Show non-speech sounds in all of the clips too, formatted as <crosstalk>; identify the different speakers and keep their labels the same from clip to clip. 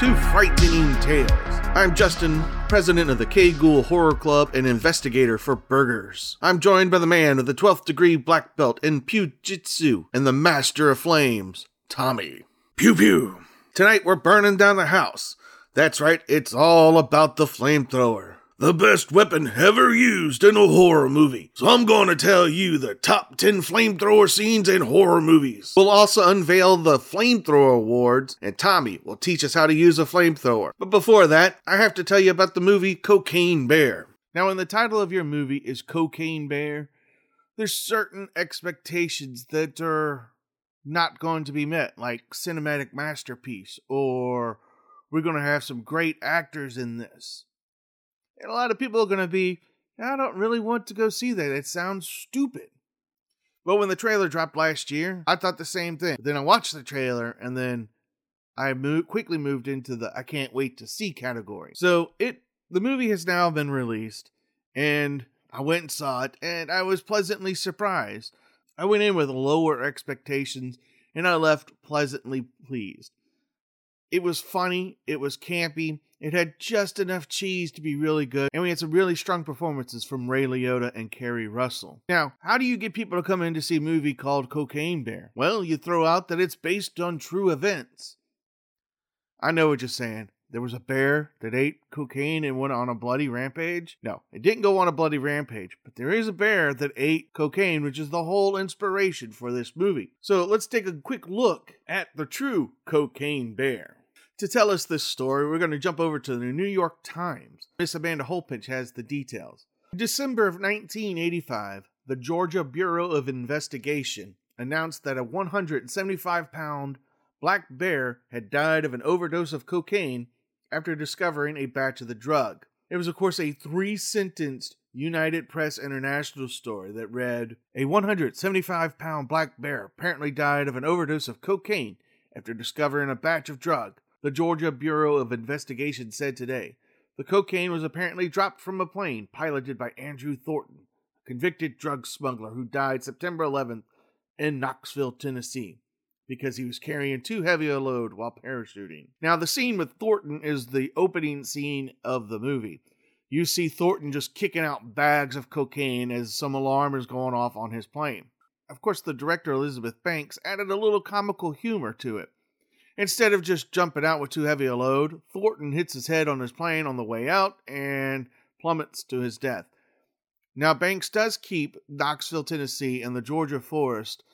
Speaker 1: to Frightening Tales. I'm Justin, president of the K Ghoul Horror Club and investigator for burgers. I'm joined by the man of the 12th degree black belt in Pujitsu and the master of flames, Tommy. Pew pew. Tonight we're burning down the house. That's right, it's all about the flamethrower. The best weapon ever used in a horror movie. So I'm going to tell you the top 10 flamethrower scenes in horror movies. We'll also unveil the flamethrower awards, and Tommy will teach us how to use a flamethrower. But before that, I have to tell you about the movie Cocaine Bear. Now, when the title of your movie is Cocaine Bear, there's certain expectations that are not going to be met, like cinematic masterpiece, or we're going to have some great actors in this. And a lot of people are going to be, I don't really want to go see that. It sounds stupid. But when the trailer dropped last year, I thought the same thing. Then I watched the trailer and then I moved, quickly moved into the I can't wait to see category. So it the movie has now been released and I went and saw it and I was pleasantly surprised. I went in with lower expectations and I left pleasantly pleased. It was funny, it was campy, it had just enough cheese to be really good, and we had some really strong performances from Ray Liotta and Keri Russell. Now, how do you get people to come in to see a movie called Cocaine Bear? Well, you throw out that it's based on true events. I know what you're saying. There was a bear that ate cocaine and went on a bloody rampage. No, it didn't go on a bloody rampage, but there is a bear that ate cocaine, which is the whole inspiration for this movie. So let's take a quick look at the true cocaine bear. To tell us this story, we're going to jump over to the New York Times. Miss Amanda Holpuch has the details. In December of 1985, the Georgia Bureau of Investigation announced that a 175 pound black bear had died of an overdose of cocaine after discovering a batch of the drug. It was, of course, a three sentenced United Press International story that read A 175 pound black bear apparently died of an overdose of cocaine after discovering a batch of drug the Georgia Bureau of Investigation said today. The cocaine was apparently dropped from a plane piloted by Andrew Thornton, a convicted drug smuggler who died September 11th in Knoxville, Tennessee, because he was carrying too heavy a load while parachuting. Now, the scene with Thornton is the opening scene of the movie. You see Thornton just kicking out bags of cocaine as some alarm is going off on his plane. Of course, the director Elizabeth Banks added a little comical humor to it. Instead of just jumping out with too heavy a load, Thornton hits his head on his plane on the way out and plummets to his death. Now, Banks does keep Knoxville, Tennessee, and the Georgia forest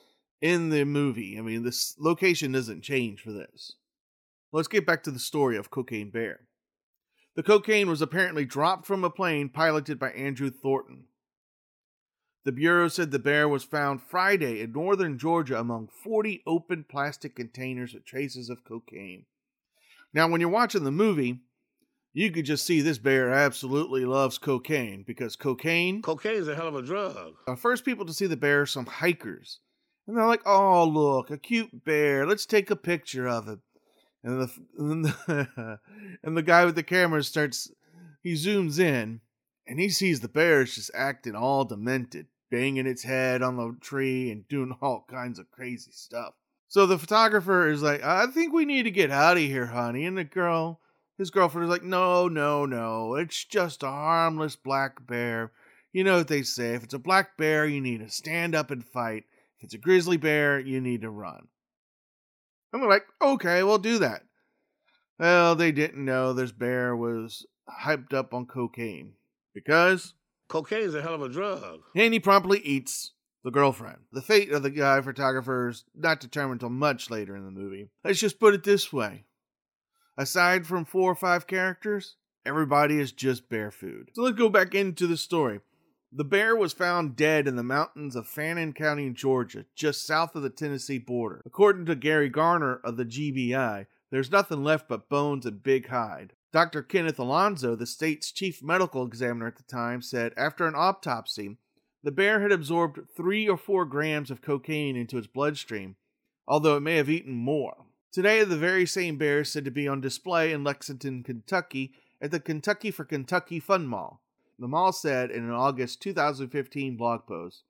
Speaker 1: in the movie. I mean, this location doesn't change for this. Let's get back to the story of Cocaine Bear. The cocaine was apparently dropped from a plane piloted by Andrew Thornton. The Bureau said the bear was found Friday in northern Georgia among 40 open plastic containers with traces of cocaine. Now, when you're watching the movie, you could just see this bear absolutely loves cocaine because cocaine.
Speaker 2: Cocaine is a hell of a drug.
Speaker 1: The first people to see the bear are some hikers. And they're like, oh, look, a cute bear. Let's take a picture of it. And the, <laughs> and the, and the guy with the camera starts, he zooms in and he sees the bear is just acting all demented banging its head on the tree and doing <laughs> all kinds of crazy stuff. So the photographer is like, I think we need to get out of here, honey. And the girl, his girlfriend is like, No, no, no. It's just a harmless black bear. You know what they say if it's a black bear, you need to stand up and fight. If it's a grizzly bear, you need to run. And they're like, Okay, we'll do that. Well, they didn't know this bear was hyped up on cocaine because
Speaker 2: Cocaine is a hell of a drug.
Speaker 1: And he promptly eats the girlfriend. The fate of the guy photographer is not determined until much later in the movie. Let's just put it this way. Aside from four or five characters, everybody is just bear food. So let's go back into the story. The bear was found dead in the mountains of Fannin County, Georgia, just south of the Tennessee border. According to Gary Garner of the GBI, there's nothing left but bones and big hide. Dr. Kenneth Alonso, the state's chief medical examiner at the time, said after an autopsy, the bear had absorbed three or four grams of cocaine into its bloodstream, although it may have eaten more. Today, the very same bear is said to be on display in Lexington, Kentucky, at the Kentucky for Kentucky Fun Mall. The mall said in an August 2015 blog post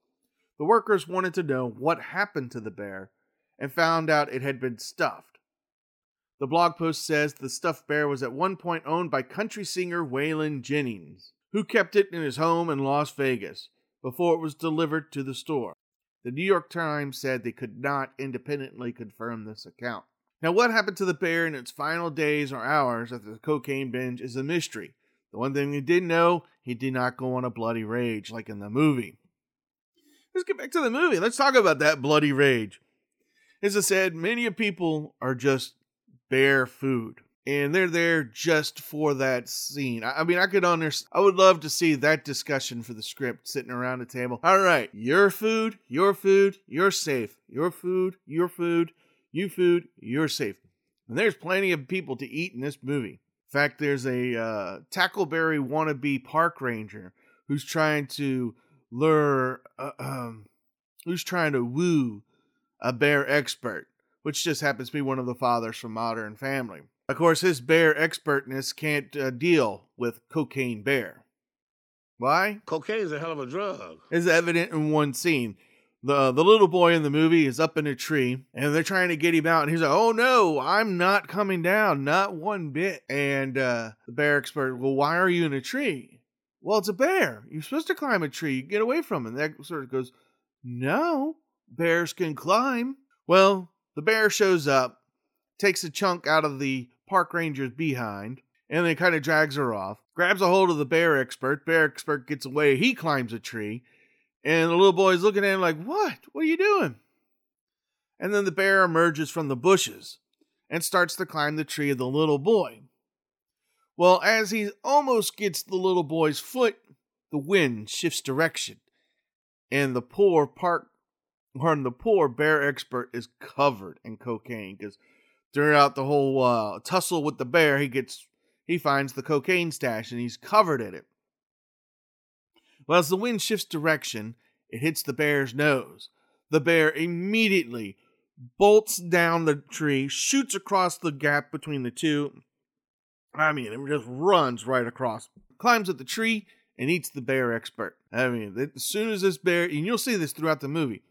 Speaker 1: the workers wanted to know what happened to the bear and found out it had been stuffed. The blog post says the stuffed bear was at one point owned by country singer Waylon Jennings, who kept it in his home in Las Vegas before it was delivered to the store. The New York Times said they could not independently confirm this account. Now, what happened to the bear in its final days or hours after the cocaine binge is a mystery. The one thing we did know, he did not go on a bloody rage like in the movie. Let's get back to the movie. Let's talk about that bloody rage. As I said, many people are just bear food. And they're there just for that scene. I, mean, I could understand. I would love to see that discussion for the script sitting around a table. All right, your food, your food, you're safe. Your food, your food, you food, you're safe. And there's plenty of people to eat in this movie. In fact, there's a uh, Tackleberry wannabe park ranger who's trying to lure, uh, um, who's trying to woo a bear expert, which just happens to be one of the fathers from Modern Family. Of course, his bear expertness can't uh, deal with Cocaine Bear. Why?
Speaker 2: Cocaine is a hell of a drug.
Speaker 1: Is evident in one scene. The, the little boy in the movie is up in a tree and they're trying to get him out and he's like oh no i'm not coming down not one bit and uh, the bear expert well why are you in a tree well it's a bear you're supposed to climb a tree get away from him. and that sort of goes no bears can climb well the bear shows up takes a chunk out of the park ranger's behind and then kind of drags her off grabs a hold of the bear expert bear expert gets away he climbs a tree and the little boy's looking at him like, What? What are you doing? And then the bear emerges from the bushes and starts to climb the tree of the little boy. Well, as he almost gets the little boy's foot, the wind shifts direction, and the poor park or the poor bear expert is covered in cocaine because throughout the whole uh, tussle with the bear, he gets he finds the cocaine stash and he's covered in it. Well, as the wind shifts direction, it hits the bear's nose. The bear immediately bolts down the tree, shoots across the gap between the two. I mean, it just runs right across, climbs up the tree, and eats the bear expert. I mean, as soon as this bear, and you'll see this throughout the movie,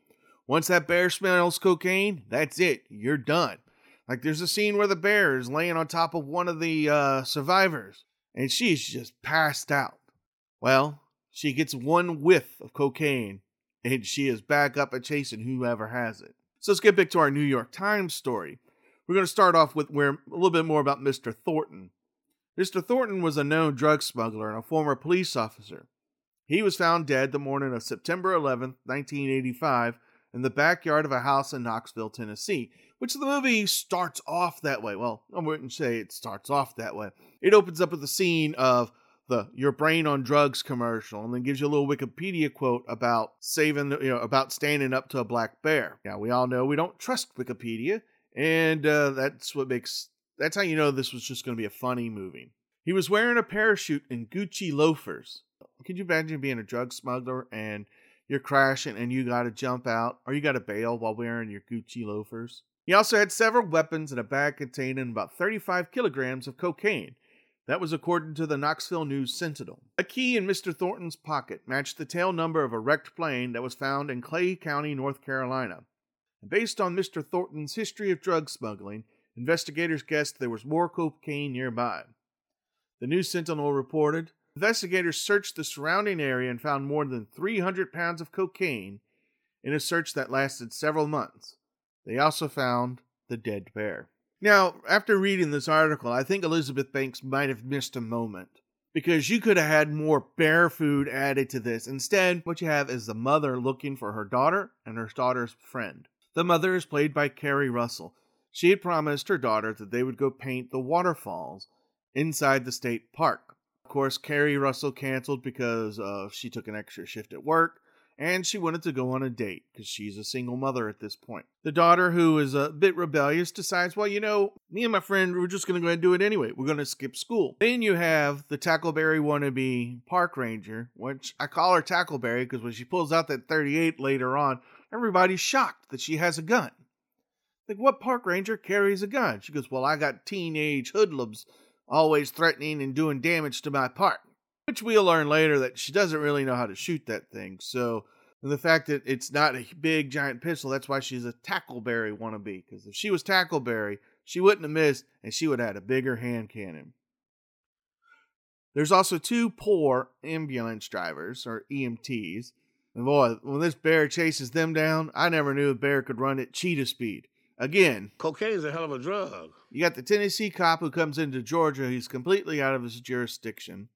Speaker 1: once that bear smells cocaine, that's it. You're done. Like there's a scene where the bear is laying on top of one of the uh, survivors, and she's just passed out. Well, she gets one whiff of cocaine and she is back up and chasing whoever has it. So let's get back to our New York Times story. We're going to start off with where a little bit more about Mr. Thornton. Mr. Thornton was a known drug smuggler and a former police officer. He was found dead the morning of September 11, 1985, in the backyard of a house in Knoxville, Tennessee, which the movie starts off that way. Well, I wouldn't say it starts off that way. It opens up with the scene of the your brain on drugs commercial and then gives you a little wikipedia quote about saving you know about standing up to a black bear now we all know we don't trust wikipedia and uh, that's what makes that's how you know this was just going to be a funny movie he was wearing a parachute and gucci loafers could you imagine being a drug smuggler and you're crashing and you got to jump out or you got to bail while wearing your gucci loafers he also had several weapons and a bag containing about 35 kilograms of cocaine that was according to the Knoxville News Sentinel. A key in Mr. Thornton's pocket matched the tail number of a wrecked plane that was found in Clay County, North Carolina. Based on Mr. Thornton's history of drug smuggling, investigators guessed there was more cocaine nearby. The News Sentinel reported investigators searched the surrounding area and found more than 300 pounds of cocaine in a search that lasted several months. They also found the dead bear. Now, after reading this article, I think Elizabeth Banks might have missed a moment because you could have had more bear food added to this. Instead, what you have is the mother looking for her daughter and her daughter's friend. The mother is played by Keri Russell. She had promised her daughter that they would go paint the waterfalls inside the state park. Of course, Keri Russell canceled because uh, she took an extra shift at work and she wanted to go on a date because she's a single mother at this point. The daughter, who is a bit rebellious, decides, well, you know, me and my friend, we're just going to go ahead and do it anyway. We're going to skip school. Then you have the Tackleberry wannabe park ranger, which I call her Tackleberry because when she pulls out that 38 later on, everybody's shocked that she has a gun. Like, what park ranger carries a gun? She goes, well, I got teenage hoodlums always threatening and doing damage to my park. Which we'll learn later that she doesn't really know how to shoot that thing. So the fact that it's not a big giant pistol, that's why she's a Tackleberry wannabe. Because if she was Tackleberry, she wouldn't have missed, and she would have had a bigger hand cannon. There's also two poor ambulance drivers, or EMTs. And boy, when this bear chases them down, I never knew a bear could run at cheetah speed. Again,
Speaker 2: cocaine is a hell of a drug.
Speaker 1: you got the Tennessee cop who comes into Georgia. He's completely out of his jurisdiction.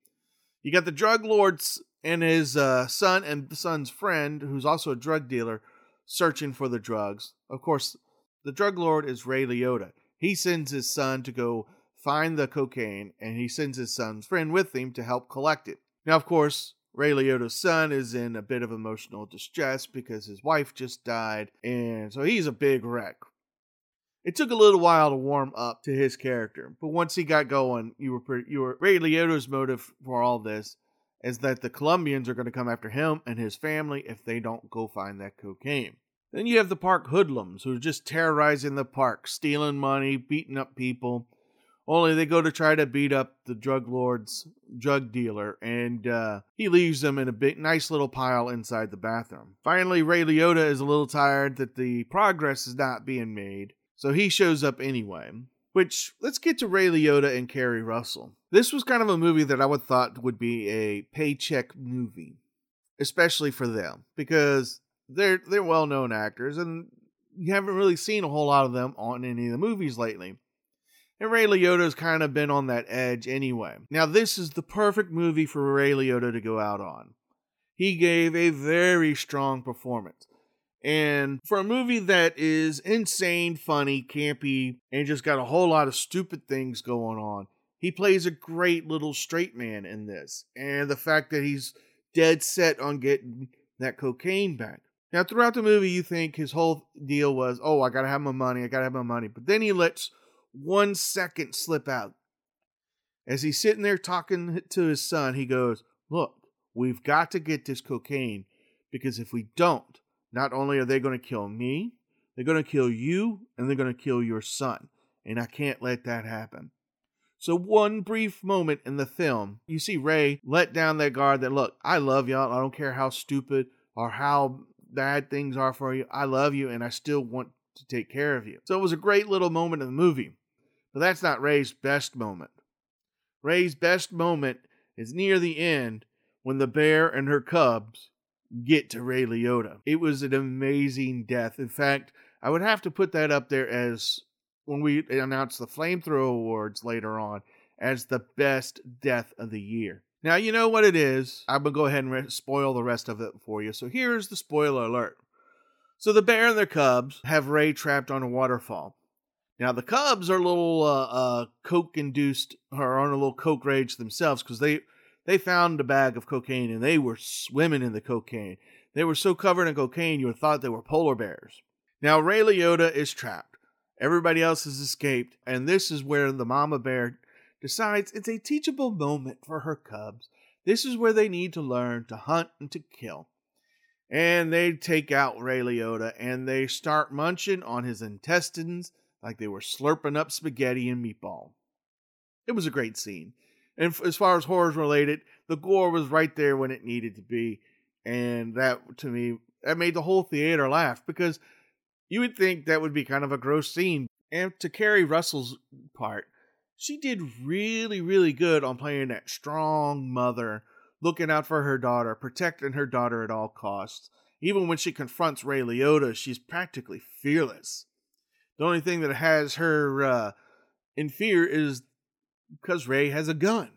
Speaker 1: You got the drug lords and his uh, son and the son's friend, who's also a drug dealer, searching for the drugs. Of course, the drug lord is Ray Liotta. He sends his son to go find the cocaine, and he sends his son's friend with him to help collect it. Now, of course, Ray Liotta's son is in a bit of emotional distress because his wife just died, and so he's a big wreck. It took a little while to warm up to his character, but once he got going, you were pretty, you were Ray Liotta's motive for all this is that the Colombians are going to come after him and his family if they don't go find that cocaine. Then you have the park hoodlums who are just terrorizing the park, stealing money, beating up people. Only they go to try to beat up the drug lord's drug dealer, and uh, he leaves them in a big, nice little pile inside the bathroom. Finally, Ray Liotta is a little tired that the progress is not being made, so he shows up anyway. Which, let's get to Ray Liotta and Keri Russell. This was kind of a movie that I would thought would be a paycheck movie, especially for them, because they're they're well known actors, and you haven't really seen a whole lot of them on any of the movies lately. And Ray Liotta's kind of been on that edge anyway. Now, this is the perfect movie for Ray Liotta to go out on. He gave a very strong performance. And for a movie that is insane, funny, campy, and just got a whole lot of stupid things going on, he plays a great little straight man in this. And the fact that he's dead set on getting that cocaine back. Now, throughout the movie, you think his whole deal was, oh, I gotta have my money, I gotta have my money. But then he lets one second slip out. As he's sitting there talking to his son, he goes, Look, we've got to get this cocaine because if we don't, not only are they going to kill me, they're going to kill you and they're going to kill your son. And I can't let that happen. So, one brief moment in the film, you see Ray let down that guard that, look, I love y'all. I don't care how stupid or how bad things are for you. I love you and I still want to take care of you. So, it was a great little moment in the movie. But that's not Ray's best moment. Ray's best moment is near the end when the bear and her cubs get to Ray Liotta. It was an amazing death. In fact, I would have to put that up there as when we announce the Flamethrower Awards later on as the best death of the year. Now, you know what it is. I'm going to go ahead and re- spoil the rest of it for you. So here's the spoiler alert. So the bear and their cubs have Ray trapped on a waterfall. Now the Cubs are a little uh, uh, coke induced or on a little coke rage themselves because they they found a bag of cocaine and they were swimming in the cocaine. They were so covered in cocaine you would have thought they were polar bears. Now Ray Liotta is trapped. Everybody else has escaped, and this is where the mama bear decides it's a teachable moment for her cubs. This is where they need to learn to hunt and to kill. And they take out Ray Liotta and they start munching on his intestines like they were slurping up spaghetti and meatball. It was a great scene. And as far as horrors related, the gore was right there when it needed to be. And that, to me, that made the whole theater laugh because you would think that would be kind of a gross scene. And to Keri Russell's part, she did really, really good on playing that strong mother, looking out for her daughter, protecting her daughter at all costs. Even when she confronts Ray Liotta, she's practically fearless. The only thing that has her uh, in fear is because Ray has a gun.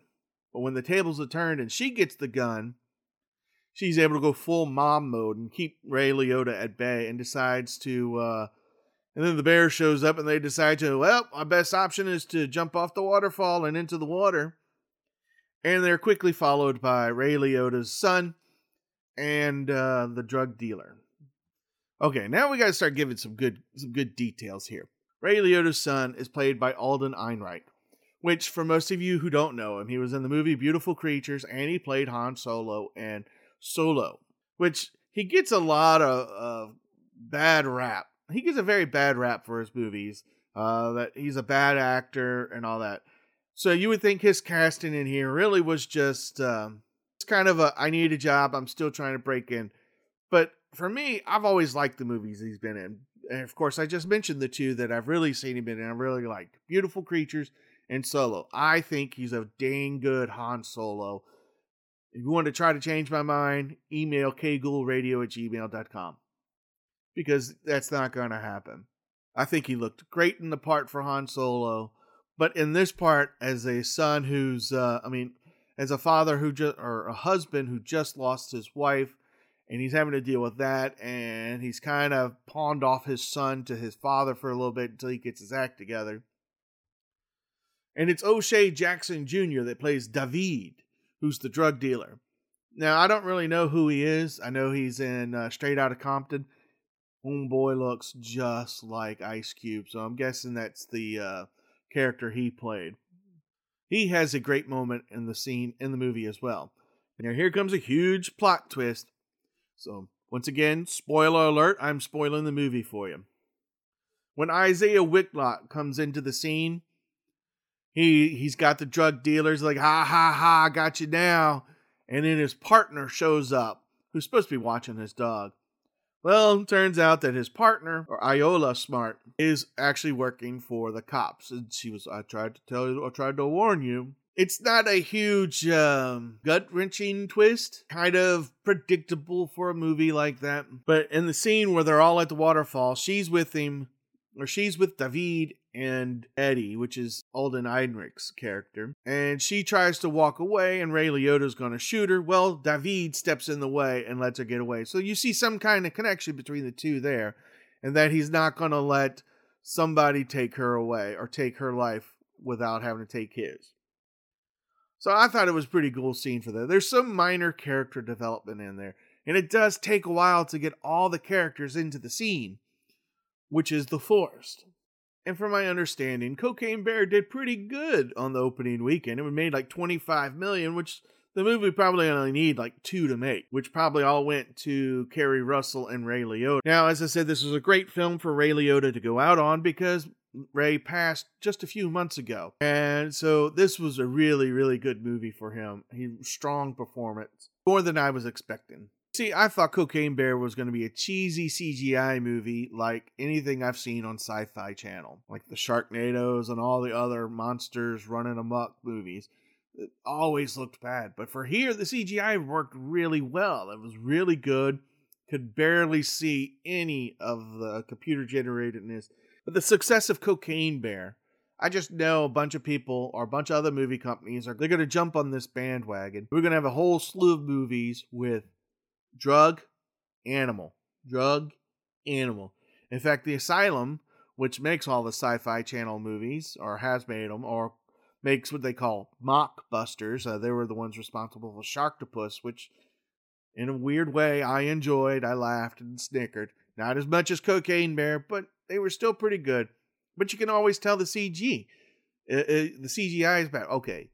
Speaker 1: But when the tables are turned and she gets the gun, she's able to go full mom mode and keep Ray Liotta at bay and decides to. Uh, and then the bear shows up and they decide to, well, our best option is to jump off the waterfall and into the water. And they're quickly followed by Ray Liotta's son and uh, the drug dealer. Okay, now we got to start giving some good some good details here. Ray Liotta's son is played by Alden Ehrenreich, which for most of you who don't know him, he was in the movie Beautiful Creatures and he played Han Solo and Solo, which he gets a lot of uh, bad rap. He gets a very bad rap for his movies. Uh, that he's a bad actor and all that. So you would think his casting in here really was just um, it's kind of a I need a job. I'm still trying to break in, but for me, I've always liked the movies he's been in. And of course, I just mentioned the two that I've really seen him in and I really liked Beautiful Creatures and Solo. I think he's a dang good Han Solo. If you want to try to change my mind, email kghoulradio at gmail.com because that's not going to happen. I think he looked great in the part for Han Solo, but in this part, as a son who's, uh, I mean, as a father who just, or a husband who just lost his wife, and he's having to deal with that, and he's kind of pawned off his son to his father for a little bit until he gets his act together. And it's O'Shea Jackson Jr. that plays David, who's the drug dealer. Now, I don't really know who he is. I know he's in uh, Straight Outta Compton. Homeboy looks just like Ice Cube, so I'm guessing that's the uh, character he played. He has a great moment in the scene in the movie as well. Now, here comes a huge plot twist. So, once again, spoiler alert, I'm spoiling the movie for you. When Isiah Whitlock comes into the scene, he he's got the drug dealers like ha ha ha, got you now, and then his partner shows up, who's supposed to be watching his dog. Well, turns out that his partner, or Ayoola Smart, is actually working for the cops. And she was, I tried to tell you, I tried to warn you. It's not a huge um, gut wrenching twist, kind of predictable for a movie like that. But in the scene where they're all at the waterfall, she's with him, or she's with David and Eddie, which is Alden Ehrenreich's character. And she tries to walk away, and Ray Liotta's to shoot her. Well, David steps in the way and lets her get away. So you see some kind of connection between the two there, and that he's not to let somebody take her away or take her life without having to take his. So I thought it was pretty cool scene for that. There's some minor character development in there, and it does take a while to get all the characters into the scene, which is the forest. And from my understanding, Cocaine Bear did pretty good on the opening weekend. It made like 25 million, which the movie probably only need like two to make, which probably all went to Keri Russell and Ray Liotta. Now, as I said, this was a great film for Ray Liotta to go out on because Ray passed just a few months ago. And so this was a really, really good movie for him. He strong performance. More than I was expecting. See, I thought Cocaine Bear was going to be a cheesy CGI movie like anything I've seen on Sci Fi Channel, like the Sharknadoes and all the other monsters running amok movies. It always looked bad. But for here, the CGI worked really well. It was really good. Could barely see any of the computer generatedness. But the success of Cocaine Bear, I just know a bunch of people or a bunch of other movie companies are they're going to jump on this bandwagon. We're going to have a whole slew of movies with drug, animal, drug, animal. In fact, the Asylum, which makes all the sci fi channel movies, or has made them, or makes what they call mockbusters, uh, they were the ones responsible for Sharktopus, which in a weird way I enjoyed. I laughed and snickered. Not as much as Cocaine Bear, but they were still pretty good. But you can always tell the CG. Uh, uh, the CGI is bad. Okay.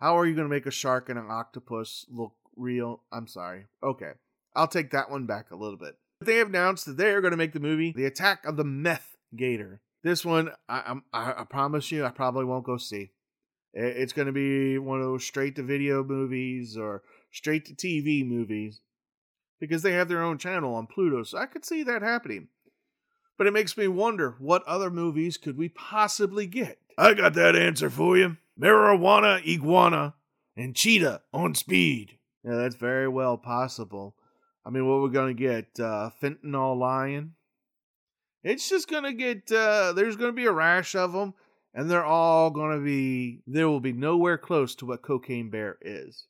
Speaker 1: How are you going to make a shark and an octopus look real. I'm sorry. Okay. I'll take that one back a little bit. They have announced that they are going to make the movie The Attack of the Meth Gator. This one, I, I, I promise you, I probably won't go see. It's going to be one of those straight to video movies or straight to TV movies because they have their own channel on Pluto. So I could see that happening. But it makes me wonder what other movies could we possibly get? I got that answer for you marijuana, iguana, and cheetah on speed. Yeah, that's very well possible. I mean, what we're gonna get? Uh, fentanyl lion. It's just gonna get. Uh, there's gonna be a rash of them, and they're all gonna be. There will be nowhere close to what Cocaine Bear is.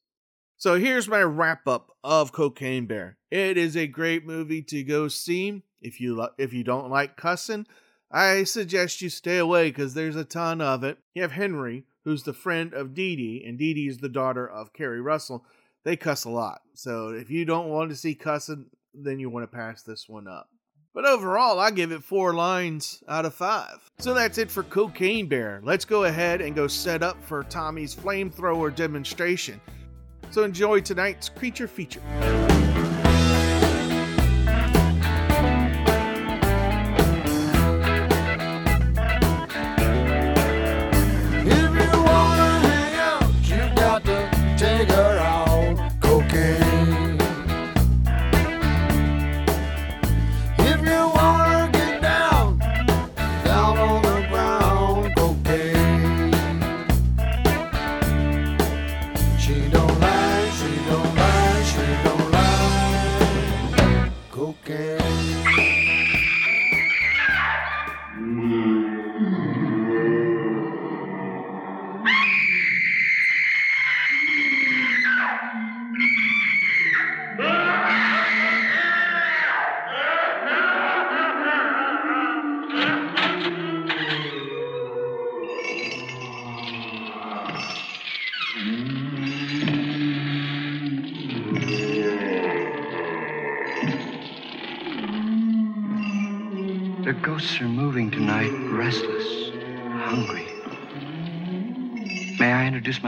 Speaker 1: So here's my wrap up of Cocaine Bear. It is a great movie to go see. If you lo- if you don't like cussing, I suggest you stay away because there's a ton of it. You have Henry, who's the friend of Dee Dee, and Dee Dee is the daughter of Keri Russell they cuss a lot. So if you don't want to see cussing, then you want to pass this one up. But overall, I give it four lines out of five. So that's it for Cocaine Bear. Let's go ahead and go set up for Tommy's flamethrower demonstration. So enjoy tonight's creature feature.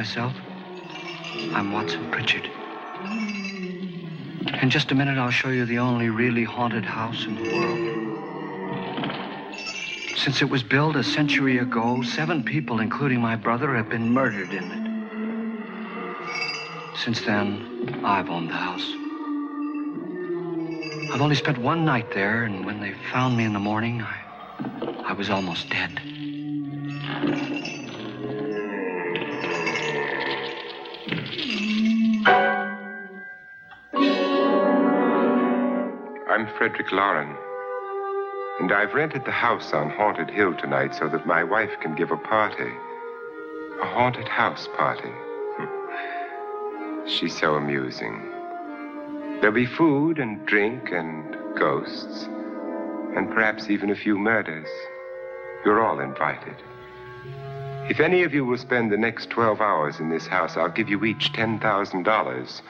Speaker 3: Myself? I'm Watson Pritchard. In just a minute, I'll show you the only really haunted house in the world. Since it was built a century ago, seven people, including my brother, have been murdered in it. Since then, I've owned the house. I've only spent one night there, and when they found me in the morning, I, I was almost dead.
Speaker 4: I'm Frederick Loren, and I've rented the house on Haunted Hill tonight so that my wife can give a party. A haunted house party. <laughs> She's so amusing. There'll be food and drink and ghosts, and perhaps even a few murders. You're all invited. If any of you will spend the next 12 hours in this house, I'll give you each $10,000.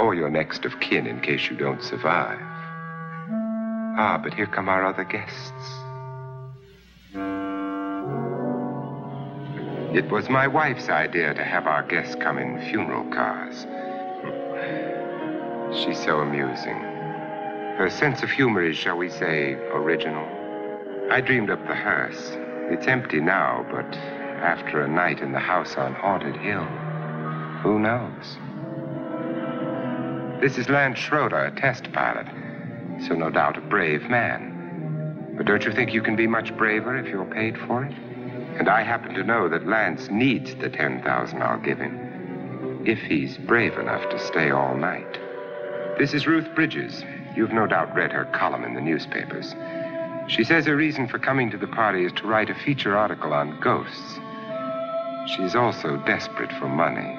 Speaker 4: Or your next of kin in case you don't survive. Ah, but here come our other guests. It was my wife's idea to have our guests come in funeral cars. <laughs> She's so amusing. Her sense of humor is, shall we say, original. I dreamed up the hearse. It's empty now, but after a night in the house on Haunted Hill, who knows? This is Lance Schroeder, a test pilot, so no doubt a brave man. But don't you think you can be much braver if you're paid for it? And I happen to know that Lance needs the 10,000 I'll give him, if he's brave enough to stay all night. This is Ruth Bridges. You've no doubt read her column in the newspapers. She says her reason for coming to the party is to write a feature article on ghosts. She's also desperate for money,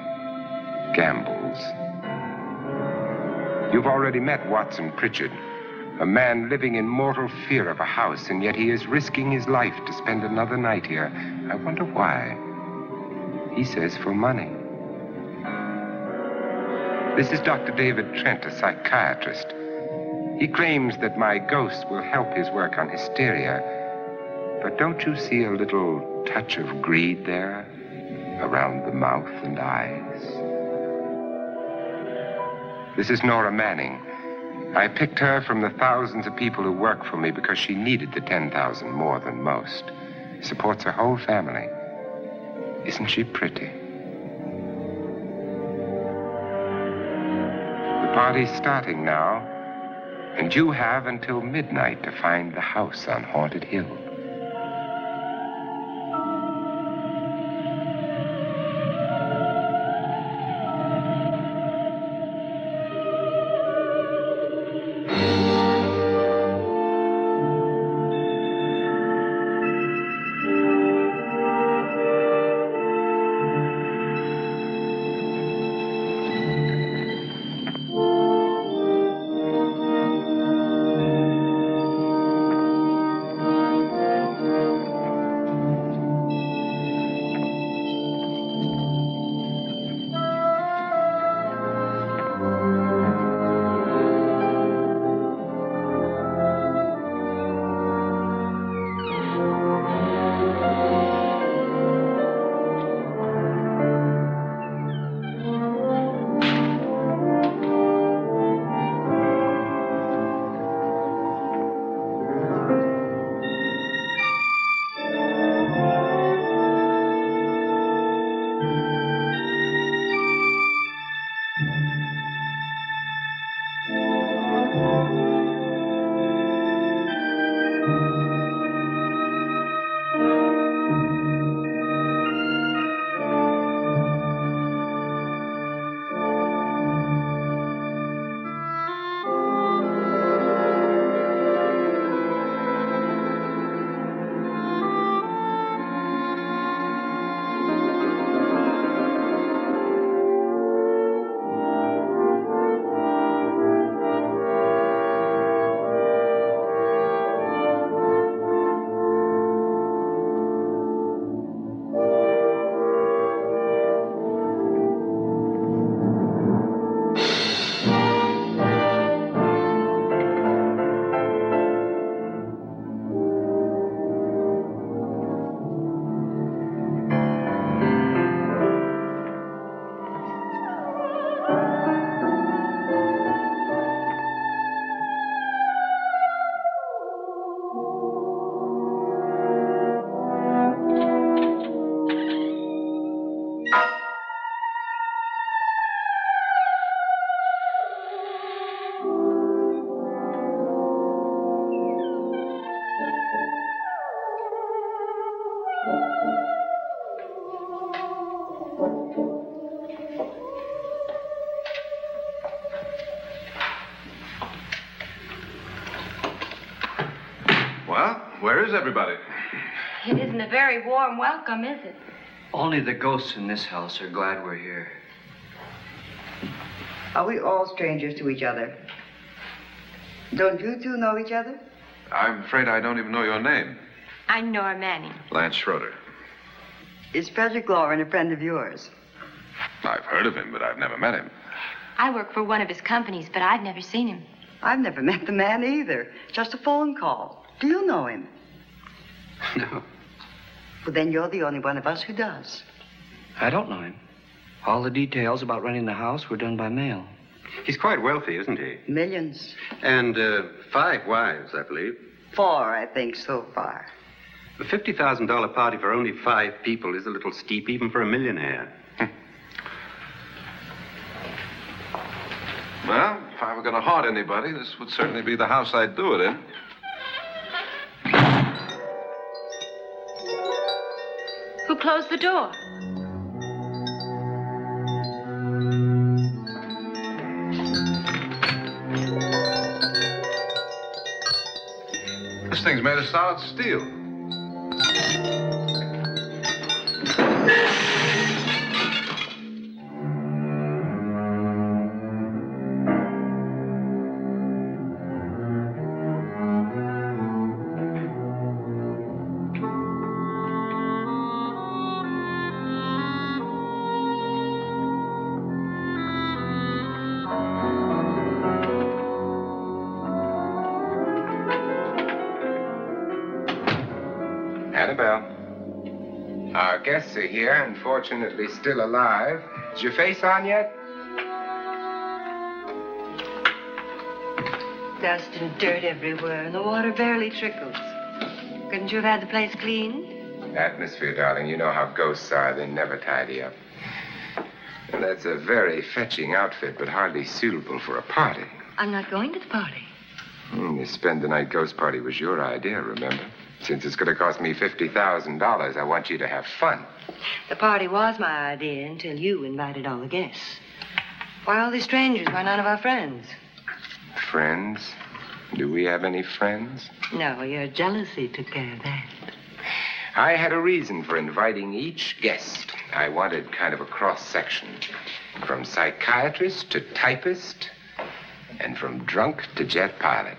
Speaker 4: gambles. You've already met Watson Pritchard, a man living in mortal fear of a house, and yet he is risking his life to spend another night here. I wonder why. He says for money. This is Dr. David Trent, a psychiatrist. He claims that my ghost will help his work on hysteria. But don't you see a little touch of greed there around the mouth and eyes? This is Nora Manning. I picked her from the thousands of people who work for me because she needed the 10,000 more than most. Supports her whole family. Isn't she pretty? The party's starting now, and you have until midnight to find the house on Haunted Hill.
Speaker 5: A very warm welcome, is it?
Speaker 3: Only the ghosts in this house are glad we're here.
Speaker 6: Are we all strangers to each other? Don't you two know each other?
Speaker 7: I'm afraid I don't even know your name.
Speaker 5: I'm Nora Manning.
Speaker 7: Lance Schroeder.
Speaker 6: Is Frederick Loren a friend of yours?
Speaker 7: I've heard of him, but I've never met him.
Speaker 5: I work for one of his companies, but I've never seen him.
Speaker 6: I've never <laughs> met the man either. Just a phone call. Do you know him? <laughs>
Speaker 3: No,
Speaker 6: Well, then you're the only one of us who does.
Speaker 3: I don't know him. All the details about renting the house were done by mail.
Speaker 8: He's quite wealthy, isn't he?
Speaker 6: Millions.
Speaker 8: And uh, five wives, I believe.
Speaker 6: Four, I think, so far.
Speaker 8: A $50,000 party for only five people is a little steep, even for a millionaire. <laughs>
Speaker 7: Well, if I were going to haunt anybody, this would certainly be the house I'd do it in.
Speaker 5: Who closed the door?
Speaker 7: This thing's made of solid steel.
Speaker 4: Unfortunately still alive. Is your face on yet?
Speaker 6: Dust and dirt everywhere, and the water barely trickles. Couldn't you have had the place cleaned?
Speaker 4: Atmosphere, darling. You know how ghosts are. They never tidy up. And that's a very fetching outfit, but hardly suitable for a party.
Speaker 5: I'm not going to the party.
Speaker 4: Hmm, the spend the night ghost party was your idea, remember? Since it's going to cost me $50,000, I want you to have fun.
Speaker 6: The party was my idea until you invited all the guests. Why all these strangers? Why none of our friends?
Speaker 4: Friends? Do we have any friends?
Speaker 6: No, your jealousy took care of that.
Speaker 4: I had a reason for inviting each guest. I wanted kind of a cross section from psychiatrist to typist, and from drunk to jet pilot.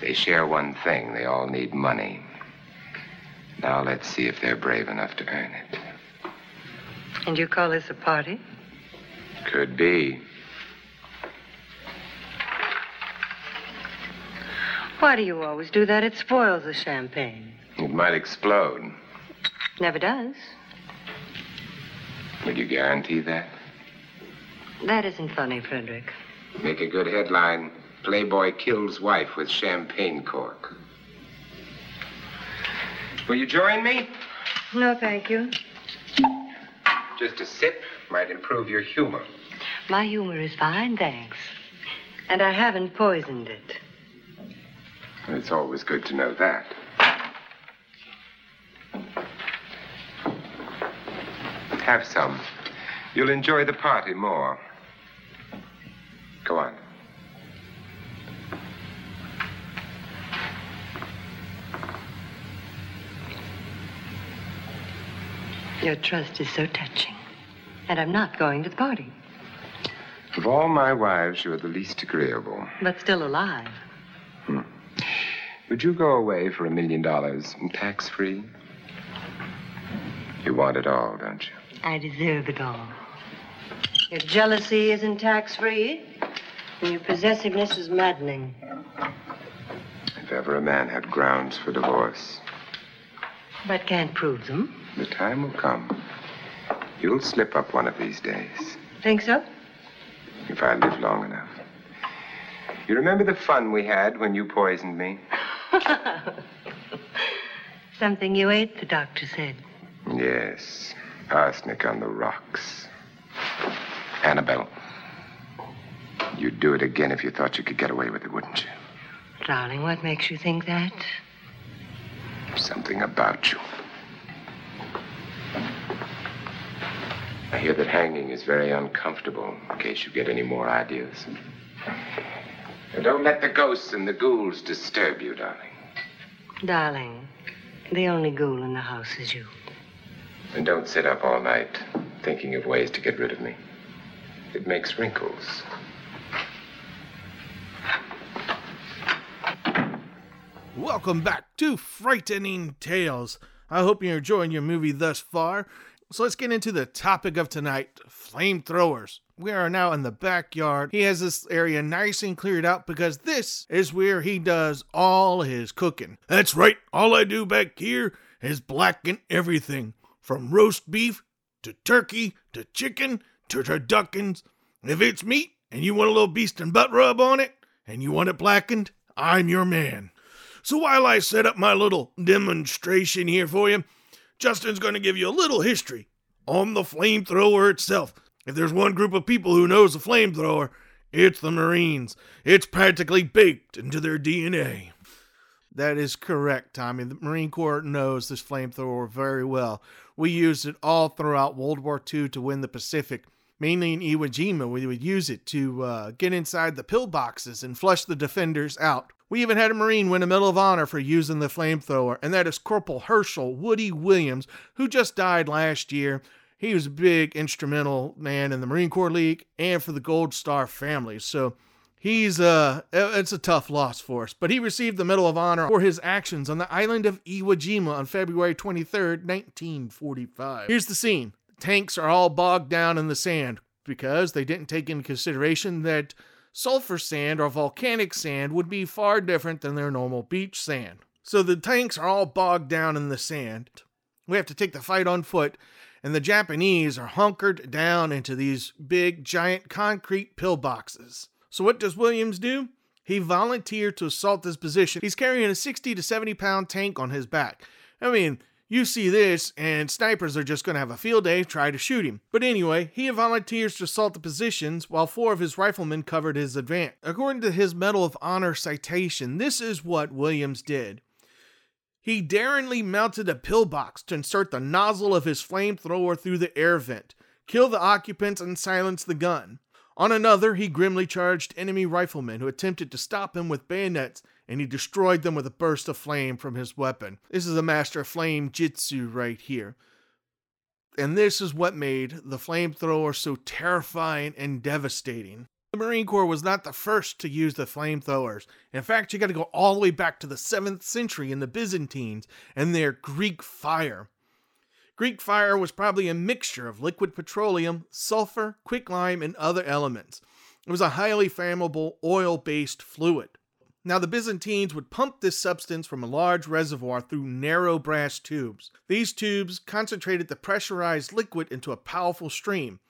Speaker 4: They share one thing they all need money. Now let's see if they're brave enough to earn it.
Speaker 6: And you call this a party?
Speaker 4: Could be.
Speaker 6: Why do you always do that? It spoils the champagne.
Speaker 4: It might explode.
Speaker 6: Never does.
Speaker 4: Would you guarantee that?
Speaker 6: That isn't funny, Frederick.
Speaker 4: Make a good headline. Playboy kills wife with champagne cork. Will you join me?
Speaker 6: No, thank you.
Speaker 4: Just a sip might improve your humor.
Speaker 6: My humor is fine, thanks. And I haven't poisoned it.
Speaker 4: It's always good to know that. Have some. You'll enjoy the party more. Go on.
Speaker 6: Your trust is so touching. And I'm not going to the party,
Speaker 4: Of all my wives, you're the least agreeable.
Speaker 6: but still alive. Hmm.
Speaker 4: Would you go away for a million dollars tax free? You want it all, don't you?
Speaker 6: I deserve it all. Your jealousy isn't tax free, and your possessiveness is maddening.
Speaker 4: If ever a man had grounds for divorce,
Speaker 6: But can't prove them.
Speaker 4: The time will come. You'll slip up one of these days,
Speaker 6: Think so?
Speaker 4: if I live long enough. You remember the fun we had when you poisoned me? <laughs>
Speaker 6: Something you ate, the doctor said.
Speaker 4: Yes, arsenic on the rocks. Annabelle, you'd do it again if you thought you could get away with it, wouldn't you?
Speaker 6: Darling, what makes you think that?
Speaker 4: Something about you. Hear that hanging is very uncomfortable, in case you get any more ideas. And don't let the ghosts and the ghouls disturb you, darling.
Speaker 6: Darling, the only ghoul in the house is you.
Speaker 4: And don't sit up all night thinking of ways to get rid of me. It makes wrinkles.
Speaker 1: Welcome back to Frightening Tales. I hope you're enjoying your movie thus far. So let's get into the topic of tonight flamethrowers. We are now in the backyard. He has this area nice and cleared out because this is where he does all his cooking. That's right, all I do back here is blacken everything from roast beef to turkey to chicken to turduckens. If it's meat and you want a little beast and butt rub on it and you want it blackened, I'm your man. So while I set up my little demonstration here for you, Justin's going to give you a little history on the flamethrower itself. If there's one group of people who knows the flamethrower, it's the Marines. It's practically baked into their DNA. That is correct, Tommy. The Marine Corps knows this flamethrower very well. We used it all throughout World War II to win the Pacific. Mainly in Iwo Jima, we would use it to uh, get inside the pillboxes and flush the defenders out. We even had a Marine win a Medal of Honor for using the flamethrower, and that is Corporal Hershel Woody Williams, who just died last year. He was a big instrumental man in the Marine Corps League and for the Gold Star family. So he's uh it's a tough loss for us. But he received the Medal of Honor for his actions on the island of Iwo Jima on February 23rd, 1945. Here's the scene. Tanks are all bogged down in the sand because they didn't take into consideration that sulfur sand or volcanic sand would be far different than their normal beach sand. So the tanks are all bogged down in the sand. We have to take the fight on foot, and the Japanese are hunkered down into these big, giant concrete pillboxes. So what does Williams do? He volunteered to assault this position. He's carrying a 60 to 70 pound tank on his back. I mean, you see this, and snipers are just going to have a field day, try to shoot him. But anyway, he volunteers to assault the positions while four of his riflemen covered his advance. According to his Medal of Honor citation, this is what Williams did. He daringly mounted a pillbox to insert the nozzle of his flamethrower through the air vent, kill the occupants, and silence the gun. On another, he grimly charged enemy riflemen who attempted to stop him with bayonets, and he destroyed them with a burst of flame from his weapon. This is a master flame jitsu right here. And this is what made the flamethrower so terrifying and devastating. The Marine Corps was not the first to use the flamethrowers. In fact, you got to go all the way back to the 7th century in the Byzantines and their Greek fire. Greek fire was probably a mixture of liquid petroleum, sulfur, quicklime, and other elements. It was a highly flammable oil based fluid. Now, the Byzantines would pump this substance from a large reservoir through narrow brass tubes. These tubes concentrated the pressurized liquid into a powerful stream,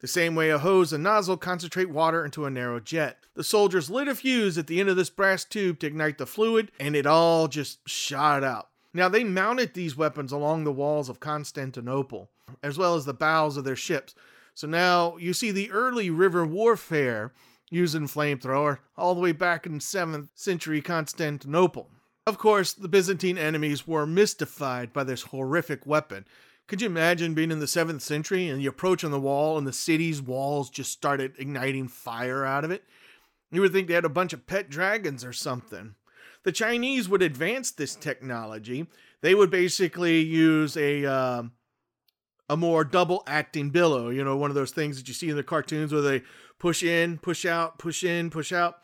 Speaker 1: the same way a hose and nozzle concentrate water into a narrow jet. The soldiers lit a fuse at the end of this brass tube to ignite the fluid, and it all just shot out. Now, they mounted these weapons along the walls of Constantinople, as well as the bows of their ships. So now you see the early river warfare using flamethrower all the way back in 7th century Constantinople. Of course, the Byzantine enemies were mystified by this horrific weapon. Could you imagine being in the 7th century and you approach on the wall and the city's walls just started igniting fire out of it? You would think they had a bunch of pet dragons or something. The Chinese would advance this technology. They would basically use a uh, a more double acting billow, you know, one of those things that you see in the cartoons where they push in, push out, push in, push out.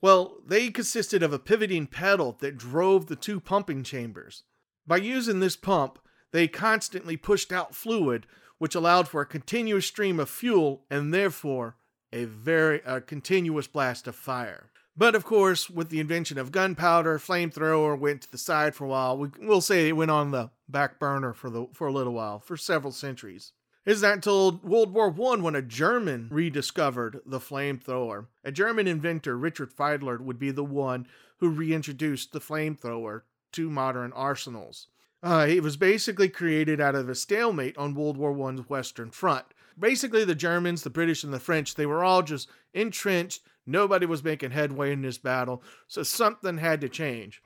Speaker 1: Well, they consisted of a pivoting pedal that drove the two pumping chambers. By using this pump, they constantly pushed out fluid, which allowed for a continuous stream of fuel and therefore a very a continuous blast of fire. But of course, with the invention of gunpowder, flamethrower went to the side for a while. We, will say it went on the back burner for the for a little while, for several centuries. It's not that until World War I when a German rediscovered the flamethrower. A German inventor, Richard Fiedler, would be the one who reintroduced the flamethrower to modern arsenals. Uh, it was basically created out of a stalemate on World War I's Western Front. Basically, the Germans, the British, and the French, they were all just entrenched Nobody was making headway in this battle, so something had to change.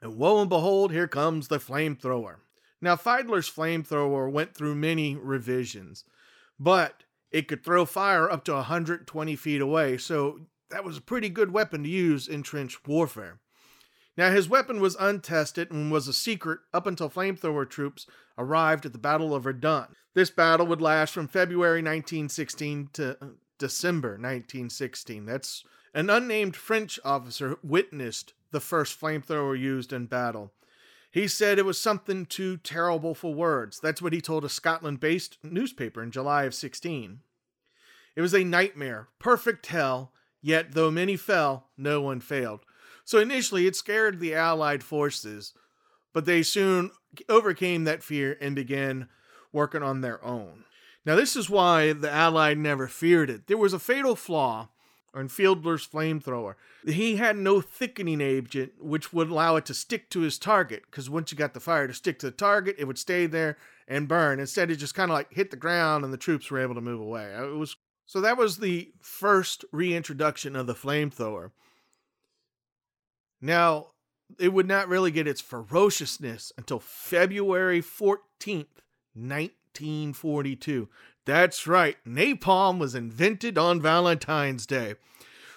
Speaker 1: And woe and behold, here comes the flamethrower. Now, Fiedler's flamethrower went through many revisions. but it could throw fire up to 120 feet away, so that was a pretty good weapon to use in trench warfare. Now, his weapon was untested and was a secret up until flamethrower troops arrived at the Battle of Verdun. This battle would last from February 1916 to uh, December 1916. That's an unnamed French officer witnessed the first flamethrower used in battle. He said it was something too terrible for words. That's what he told a Scotland based newspaper in July of 16. It was a nightmare, perfect hell, yet though many fell, no one failed. So initially it scared the Allied forces, but they soon overcame that fear and began working on their own. Now, this is why the Allied never feared it. There was a fatal flaw on Fiedler's flamethrower. He had no thickening agent, which would allow it to stick to his target, because once you got the fire to stick to the target, it would stay there and burn. Instead, it just kind of like hit the ground and the troops were able to move away. Uh, it was so that was the first reintroduction of the flamethrower. Now, it would not really get its ferociousness until February 14th, 1942. That's right, napalm was invented on Valentine's Day.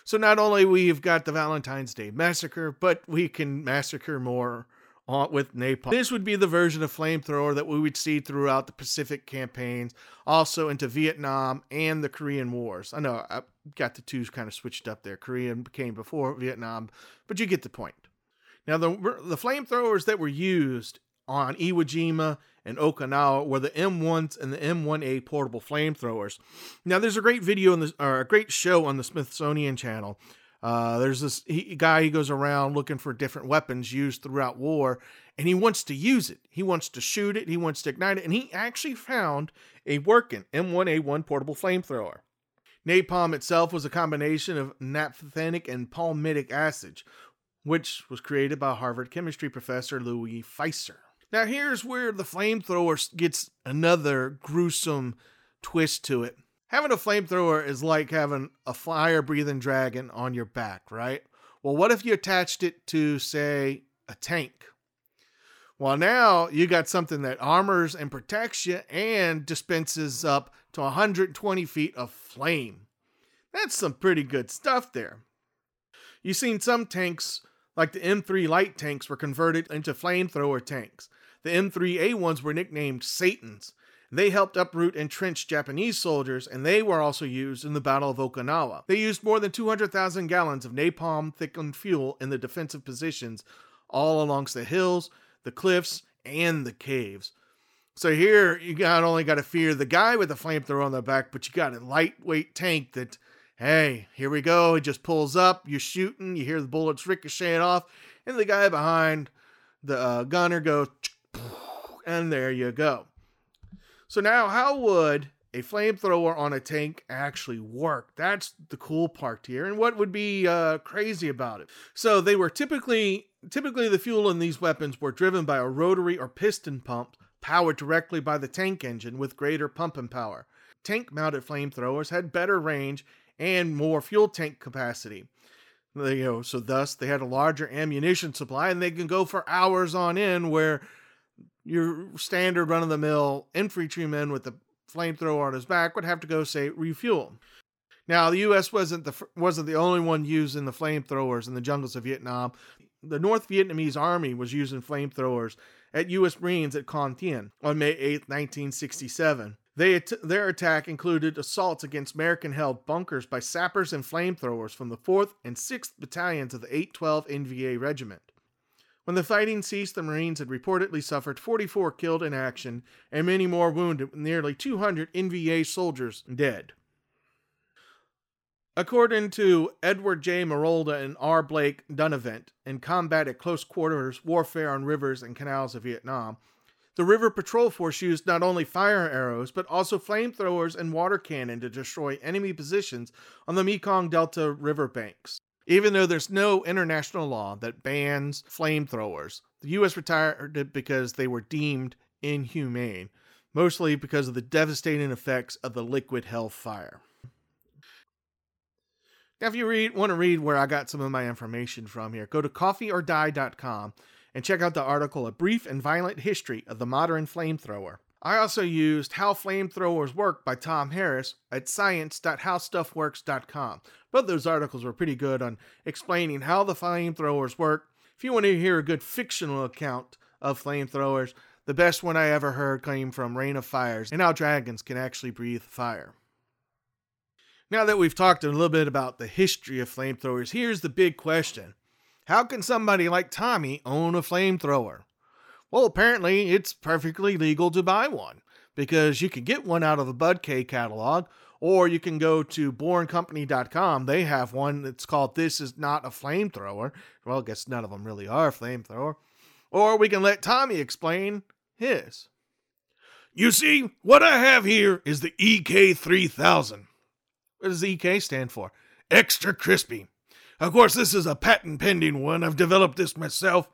Speaker 1: So not only we've got the Valentine's Day massacre, but we can massacre more with napalm. This would be the version of flamethrower that we would see throughout the Pacific campaigns, also into Vietnam and the Korean Wars. I know I got the two kind of switched up there. Korean came before Vietnam, but you get the point. Now, the, the flamethrowers that were used on Iwo Jima and Okinawa were the M1s and the M1A portable flamethrowers. Now, there's a great video in this, or a great show on the Smithsonian Channel. Uh, there's this he, guy, he goes around looking for different weapons used throughout war, and he wants to use it. He wants to shoot it, he wants to ignite it, and he actually found a working M1A1 portable flamethrower. Napalm itself was a combination of naphthenic and palmitic acid, which was created by Harvard chemistry professor Louis Fieser. Now, here's where the flamethrower gets another gruesome twist to it. Having a flamethrower is like having a fire breathing dragon on your back, right? Well, what if you attached it to, say, a tank? Well, now you got something that armors and protects you and dispenses up to 120 feet of flame. That's some pretty good stuff there. You've seen some tanks like the M3 light tanks were converted into flamethrower tanks. The M3A1s were nicknamed Satans. They helped uproot entrenched Japanese soldiers, and they were also used in the Battle of Okinawa. They used more than 200,000 gallons of napalm thickened fuel in the defensive positions all alongs the hills, the cliffs, and the caves. So here you not only got to fear the guy with the flamethrower on the back, but you got a lightweight tank that Hey, here we go. It just pulls up. You're shooting. You hear the bullets ricocheting off, and the guy behind the uh, gunner goes, and there you go. So now, how would a flamethrower on a tank actually work? That's the cool part here, and what would be uh, crazy about it. So they were typically typically the fuel in these weapons were driven by a rotary or piston pump powered directly by the tank engine with greater pumping power. Tank mounted flamethrowers had better range and more fuel tank capacity. You know, so thus they had a larger ammunition supply and they can go for hours on end where your standard run of the mill infantryman with the flamethrower on his back would have to go say refuel. Now the U.S. wasn't the wasn't the only one using the flamethrowers in the jungles of Vietnam. The North Vietnamese Army was using flamethrowers at U.S. Marines at Con Thien on May 8, 1967. They, their attack included assaults against American held bunkers by sappers and flamethrowers from the 4th and 6th Battalions of the 812 NVA Regiment. When the fighting ceased, the Marines had reportedly suffered 44 killed in action and many more wounded, with nearly 200 NVA soldiers dead. According to Edward J. Marolda and R. Blake Dunnavent in Combat at Close Quarters Warfare on Rivers and Canals of Vietnam, the River Patrol Force used not only fire arrows, but also flamethrowers and water cannon to destroy enemy positions on the Mekong Delta riverbanks. Even though there's no international law that bans flamethrowers, the U.S. retired it because they were deemed inhumane, mostly because of the devastating effects of the liquid hellfire. Now, if you read, want to read where I got some of my information from here, go to coffeeordie.com and check out the article A Brief and Violent History of the Modern Flamethrower. I also used How Flamethrowers Work by Tom Harris at science.howstuffworks.com. Both those articles were pretty good on explaining how the flamethrowers work. If you want to hear a good fictional account of flamethrowers, the best one I ever heard came from Reign of Fires and how dragons can actually breathe fire. Now that we've talked a little bit about the history of flamethrowers, here's the big question How can somebody like Tommy own a flamethrower? Well, apparently it's perfectly legal to buy one because you can get one out of the Bud K catalog, or you can go to boringcompany.com. They have one that's called This Is Not a Flamethrower. Well, I guess none of them really are flamethrower. Or we can let Tommy explain his. You see, what I have here is the EK3000. What does EK stand for? Extra crispy. Of course, this is a patent pending one. I've developed this myself.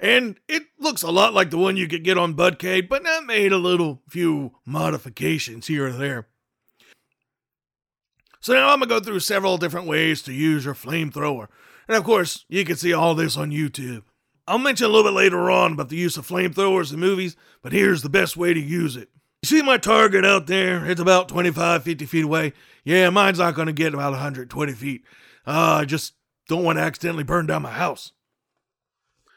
Speaker 1: And it looks a lot like the one you could get on Budcade, but I made a little few modifications here or there. So now I'm to go through several different ways to use your flamethrower. And of course, you can see all this on YouTube. I'll mention a little bit later on about the use of flamethrowers in movies, but here's the best way to use it. You see my target out there? It's about 25, 50 feet away. Yeah, mine's not to get about 120 feet. Uh, I just don't want to accidentally burn down my house.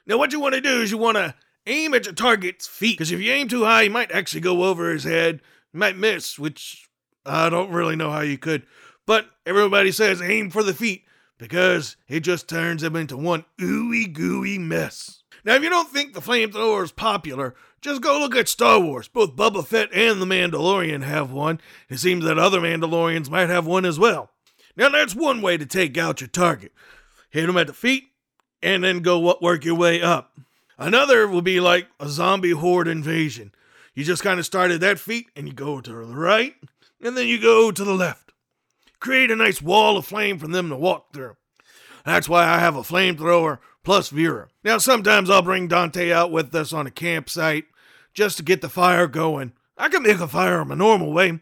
Speaker 1: Now, what you want to do is you want to aim at your target's feet, because if you aim too high, you might actually go over his head. You might miss, which I don't really know how you could. But everybody says aim for the feet, because it just turns them into one ooey gooey mess. Now, if you don't think the flamethrower is popular, just go look at Star Wars. Both Boba Fett and the Mandalorian have one. It seems that other Mandalorians might have one as well. Now, that's one way to take out your target. Hit them at the feet, and then go work your way up. Another will be like a zombie horde invasion. You just kind of start at that feet, and you go to the right, and then you go to the left. Create a nice wall of flame for them to walk through. That's why I have a flamethrower plus Vera. Now, sometimes I'll bring Dante out with us on a campsite just to get the fire going. I can make a fire my normal way,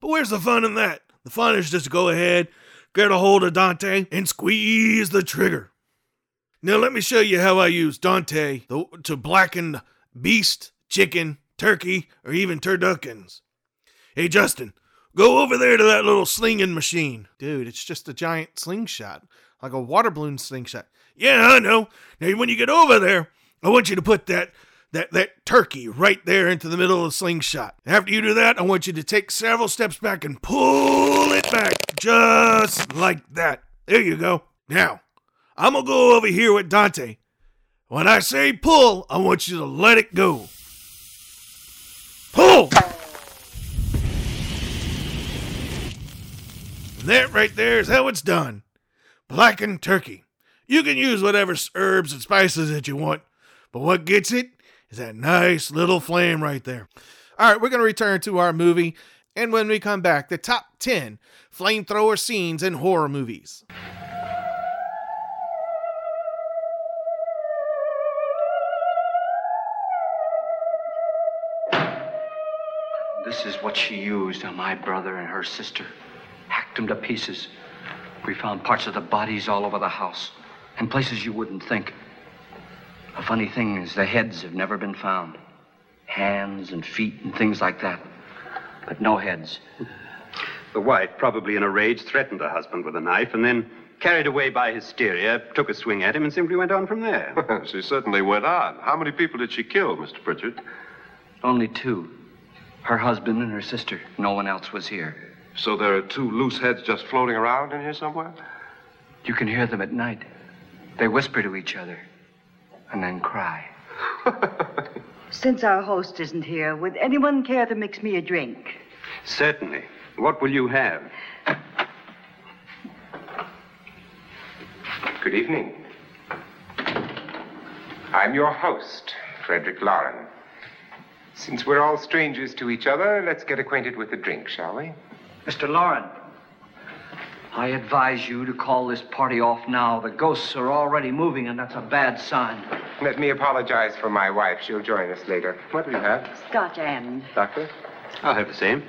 Speaker 1: but where's the fun in that? The fun is just to go ahead, get a hold of Dante, and squeeze the trigger. Now, let me show you how I use Dante to blacken beast, chicken, turkey, or even turduckens. Hey, Justin, go over there to that little slinging machine. Dude, it's just a giant slingshot, like a water balloon slingshot. Yeah, I know. Now, when you get over there, I want you to put that that that turkey right there into the middle of the slingshot. After you do that, I want you to take several steps back and pull it back just like that. There you go. Now, I'm gonna go over here with Dante. When I say pull, I want you to let it go. Pull! And that right there is how it's done. Blackened turkey. You can use whatever herbs and spices that you want, but what gets it is that nice little flame right there. All right, we're going to return to our movie, and when we come back, the top 10 flamethrower scenes in horror movies.
Speaker 3: This is what she used on my brother and her sister. Hacked them to pieces. We found parts of the bodies all over the house, and places you wouldn't think. The funny thing is, the heads have never been found. Hands and feet and things like that. But no heads.
Speaker 8: The wife, probably in a rage, threatened her husband with a knife and then, carried away by hysteria, took a swing at him and simply went on from there. <laughs>
Speaker 7: she certainly went on. How many people did she kill, Mr. Pritchard?
Speaker 3: Only two. Her husband and her sister. No one else was here.
Speaker 7: So there are two loose heads just floating around in here somewhere?
Speaker 3: You can hear them at night. They whisper to each other and then cry. <laughs>
Speaker 9: Since our host isn't here, would anyone care to mix me a drink?
Speaker 8: Certainly. What will you have?
Speaker 4: Good evening. I'm your host, Frederick Loren. Since we're all strangers to each other, let's get acquainted with a drink, shall we?
Speaker 3: Mr. Loren, I advise you to call this party off now. The ghosts are already moving, and that's a bad sign.
Speaker 4: Let me apologize for my wife. She'll join us later. What will you have?
Speaker 9: Scotch and.
Speaker 4: Doctor?
Speaker 8: I'll have the same.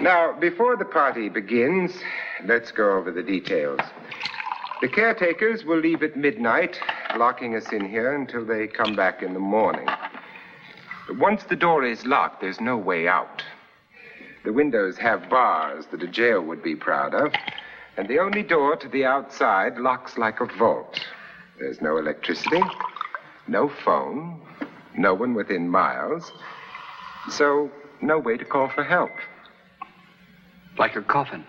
Speaker 4: Now, before the party begins, let's go over the details. The caretakers will leave at midnight, locking us in here until they come back in the morning. Once the door is locked, there's no way out. The windows have bars that a jail would be proud of, and the only door to the outside locks like a vault. There's no electricity, no phone, no one within miles, so no way to call for help.
Speaker 3: Like a coffin.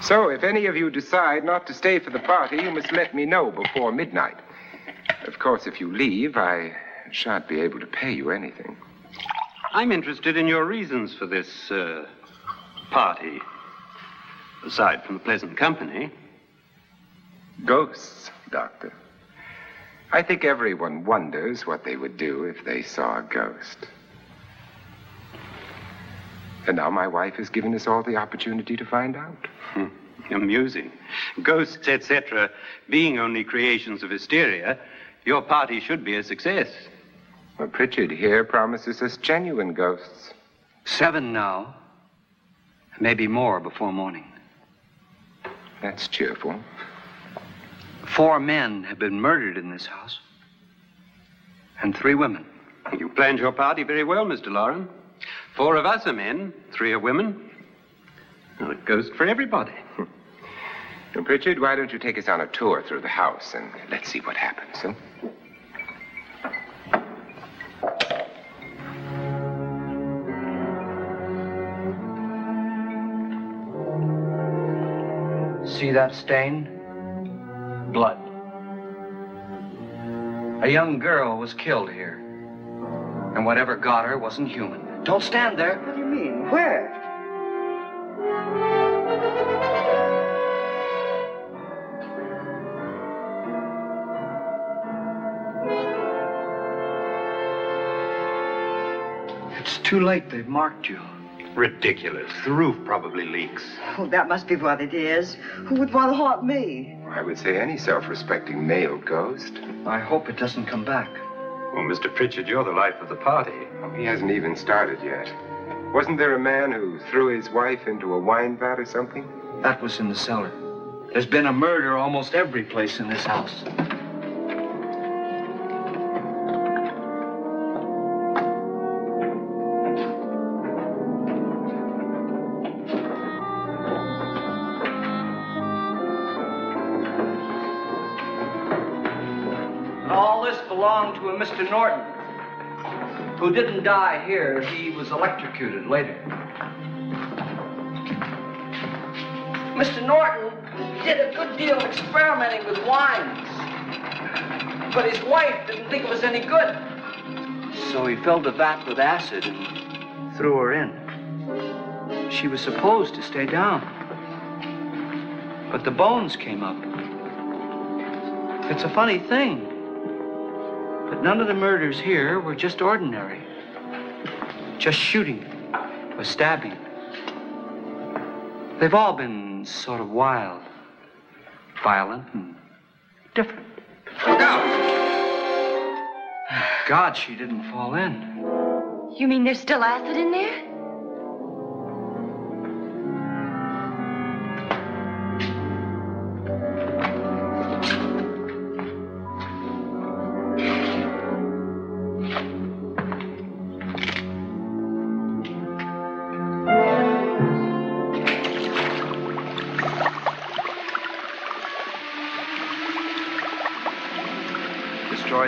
Speaker 4: So, if any of you decide not to stay for the party, you must let me know before midnight. Of course, if you leave, I shan't be able to pay you anything.
Speaker 8: I'm interested in your reasons for this uh, party. Aside from the pleasant company.
Speaker 4: Ghosts, Doctor. I think everyone wonders what they would do if they saw a ghost. And now my wife has given us all the opportunity to find out.
Speaker 8: Hmm. Amusing. Ghosts, etc., being only creations of hysteria, your party should be a success.
Speaker 4: Well, Pritchard here promises us genuine ghosts.
Speaker 3: Seven now. Maybe more before morning.
Speaker 4: That's cheerful.
Speaker 3: Four men have been murdered in this house. And three women.
Speaker 8: You planned your party very well, Mr. Loren. Four of us are men, three are women. Well, a ghost for everybody. <laughs>
Speaker 4: Now, Pritchard, why don't you take us on a tour through the house and let's see what happens, huh?
Speaker 3: See that stain? Blood. A young girl was killed here. And whatever got her wasn't human. Don't stand there.
Speaker 9: What do you mean? Where?
Speaker 3: Too late. They've marked you.
Speaker 8: Ridiculous. The roof probably leaks.
Speaker 9: Oh, that must be what it is. Who would want to haunt me?
Speaker 4: I would say any self respecting male ghost.
Speaker 3: I hope it doesn't come back.
Speaker 8: Well, Mr. Pritchard, you're the life of the party.
Speaker 4: Oh, he hasn't even started yet. Wasn't there a man who threw his wife into a wine vat or something?
Speaker 3: That was in the cellar. There's been a murder almost every place in this house. Mr. Norton, who didn't die here. He was electrocuted later. Mr. Norton did a good deal of experimenting with wines, but his wife didn't think it was any good. So he filled the vat with acid and threw her in. She was supposed to stay down, but the bones came up. It's a funny thing, none of the murders here were just ordinary. Just shooting or stabbing. They've all been sort of wild, violent, and different.
Speaker 8: Look out!
Speaker 3: God, she didn't fall in.
Speaker 5: You mean there's still acid in there?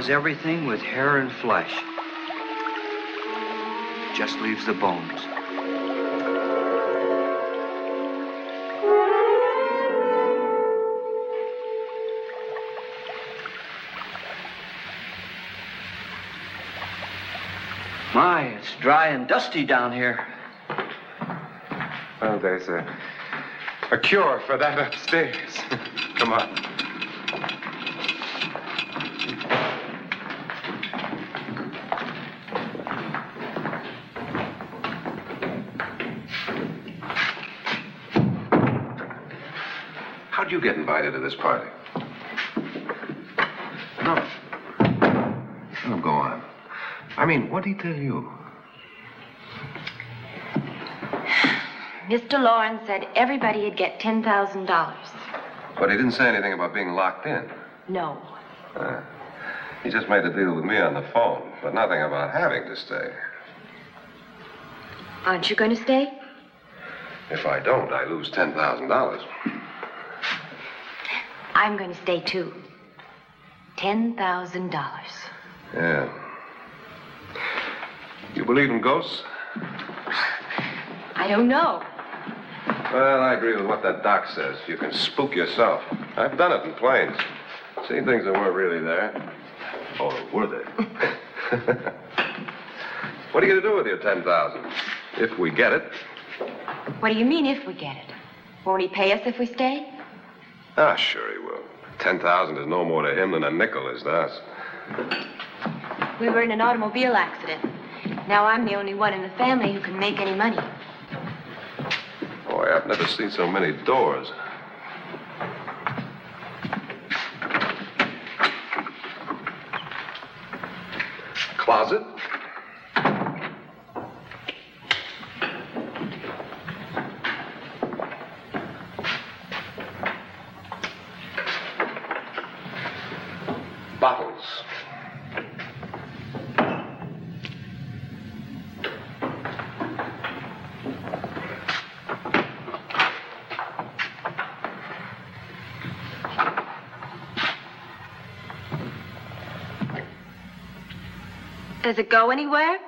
Speaker 3: Everything with hair and flesh. Just leaves the bones. My, it's dry and dusty down here.
Speaker 4: Well, there's a, a cure for that upstairs. <laughs> Come on.
Speaker 7: Invited to this party? No. Oh, go on. I mean, what did he tell you?
Speaker 5: Mr. Lawrence said everybody'd get $10,000.
Speaker 7: But he didn't say anything about being locked in.
Speaker 5: No.
Speaker 7: Uh, He just made a deal with me on the phone, but nothing about having to stay.
Speaker 5: Aren't you going to stay?
Speaker 7: If I don't, I lose $10,000.
Speaker 5: I'm going to stay too. $10,000.
Speaker 7: Yeah. You believe in ghosts?
Speaker 5: I don't know.
Speaker 7: Well, I agree with what that doc says. You can spook yourself. I've done it in planes. Seen things that weren't really there. Or were they? <laughs> what are you going to do with your 10000 If we get it.
Speaker 5: What do you mean if we get it? Won't he pay us if we stay?
Speaker 7: Ah, sure he will. 10000 is no more to him than a nickel is to us.
Speaker 5: We were in an automobile accident. Now I'm the only one in the family who can make any money.
Speaker 7: Boy, I've never seen so many doors. Closet?
Speaker 5: Does it go anywhere?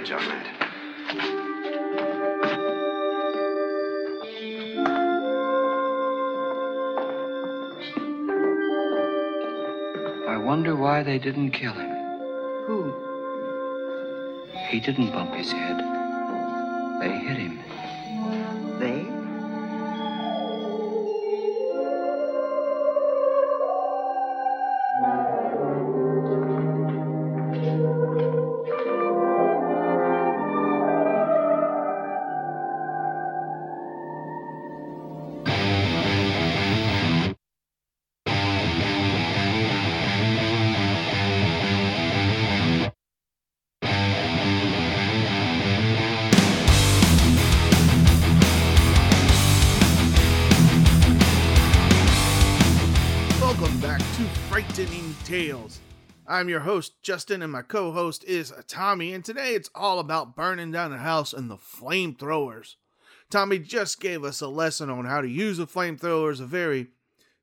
Speaker 8: Let's get a bandage on that.
Speaker 3: I wonder why they didn't kill him.
Speaker 9: Who?
Speaker 3: He didn't bump his head. They hit him.
Speaker 1: I'm your host, Justin, and my co host is Tommy, and today it's all about burning down a house and the flamethrowers. Tommy just gave us a lesson on how to use a flamethrower, a very,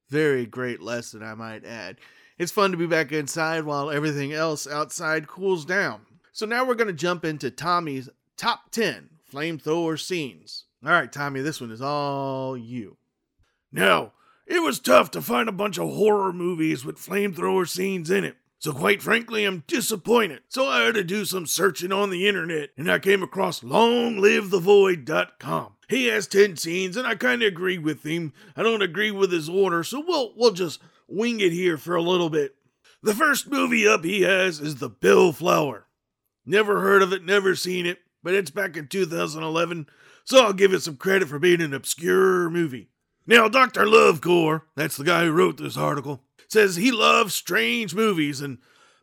Speaker 1: very great lesson, I might add. It's fun to be back inside while everything else outside cools down. So now we're going to jump into Tommy's top 10 flamethrower scenes. All right, Tommy, this one is all you. Now, it was tough to find a bunch of horror movies with flamethrower scenes in it. So, quite frankly, I'm disappointed. So, I had to do some searching on the internet and I came across longlivethevoid.com. He has 10 scenes and I kind of agree with him. I don't agree with his order, so we'll, we'll just wing it here for a little bit. The first movie up he has is The Bellflower. Never heard of it, never seen it, but it's back in 2011, so I'll give it some credit for being an obscure movie. Now, Dr. Lovegore, that's the guy who wrote this article, says he loves strange movies, and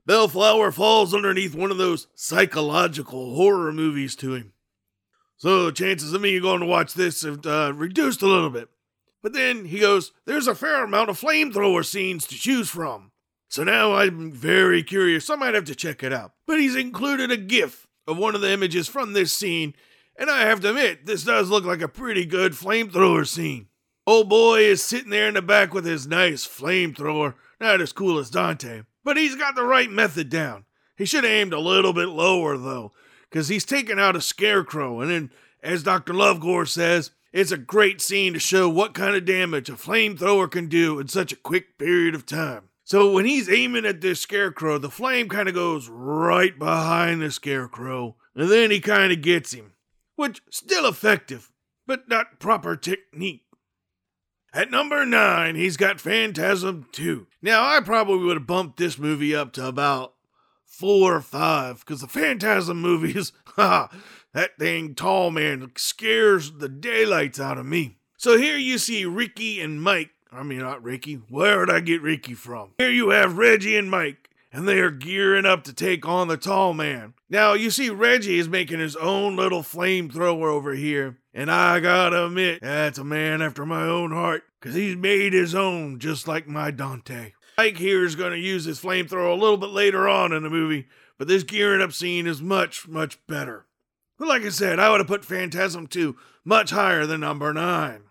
Speaker 1: Bellflower falls underneath one of those psychological horror movies to him. So chances of me going to watch this have uh, reduced a little bit. But then he goes, There's a fair amount of flamethrower scenes to choose from. So now I'm very curious. I might have to check it out. But he's included a GIF of one of the images from this scene, and I have to admit, this does look like a pretty good flamethrower scene. Old boy is sitting there in the back with his nice flamethrower, not as cool as Dante, but he's got the right method down. He should have aimed a little bit lower, though, because he's taking out a scarecrow, and then, as Dr. Lovegore says, it's a great scene to show what kind of damage a flamethrower can do in such a quick period of time. So when he's aiming at this scarecrow, the flame kind of goes right behind the scarecrow, and then he kind of gets him, which still effective, but not proper technique. At number nine, he's got Phantasm 2. Now, I probably would have bumped this movie up to about four or five, because the Phantasm movies, <laughs> ha, that dang tall man scares the daylights out of me. So here you see Ricky and Mike. I mean, not Ricky. Where did I get Ricky from? Here you have Reggie and Mike, and they are gearing up to take on the tall man. Now, you see, Reggie is making his own little flamethrower over here, and I gotta admit, that's a man after my own heart, because he's made his own just like my Dante. Mike here is to use his flamethrower a little bit later on in the movie, but this gearing up scene is much, much better. But like I said, I would have put Phantasm 2 much higher than number 9.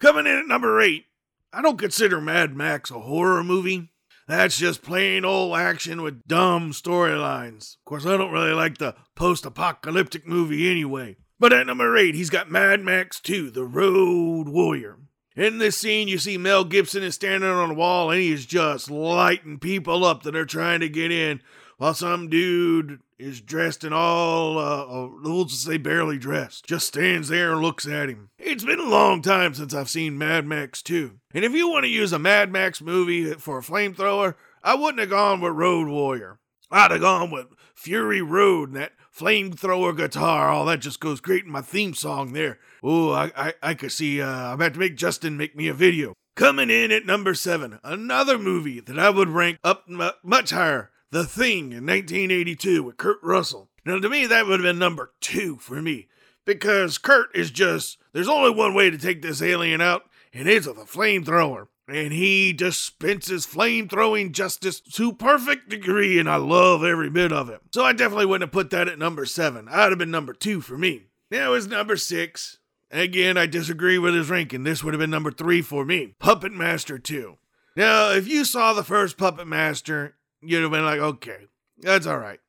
Speaker 1: Coming in at number 8, I don't consider Mad Max a horror movie. That's just plain old action with dumb storylines. Of course, I don't really like the post apocalyptic movie anyway. But at number 8, he's got Mad Max 2 The Road Warrior. In this scene, you see Mel Gibson is standing on a wall and he is just lighting people up that are trying to get in, while some dude is dressed in all, uh, uh, we'll just say barely dressed, just stands there and looks at him. It's been a long time since I've seen Mad Max 2. And if you want to use a Mad Max movie for a flamethrower, I wouldn't have gone with Road Warrior. I'd have gone with Fury Road and that flamethrower guitar. Oh, that just goes great in my theme song there. Oh, I, I, I could see, uh, I'm about to make Justin make me a video. Coming in at number seven, another movie that I would rank up m- much higher The Thing in 1982 with Kurt Russell. Now, to me, that would have been number two for me because Kurt is just, there's only one way to take this alien out, and it's with a flamethrower. And he dispenses flame throwing justice to perfect degree, and I love every bit of it. So I definitely wouldn't have put that at number seven. I'd have been number two for me. Now is number six. Again, I disagree with his ranking. This would have been number three for me. Puppet Master 2. Now, if you saw the first Puppet Master, you'd have been like, okay, that's all right.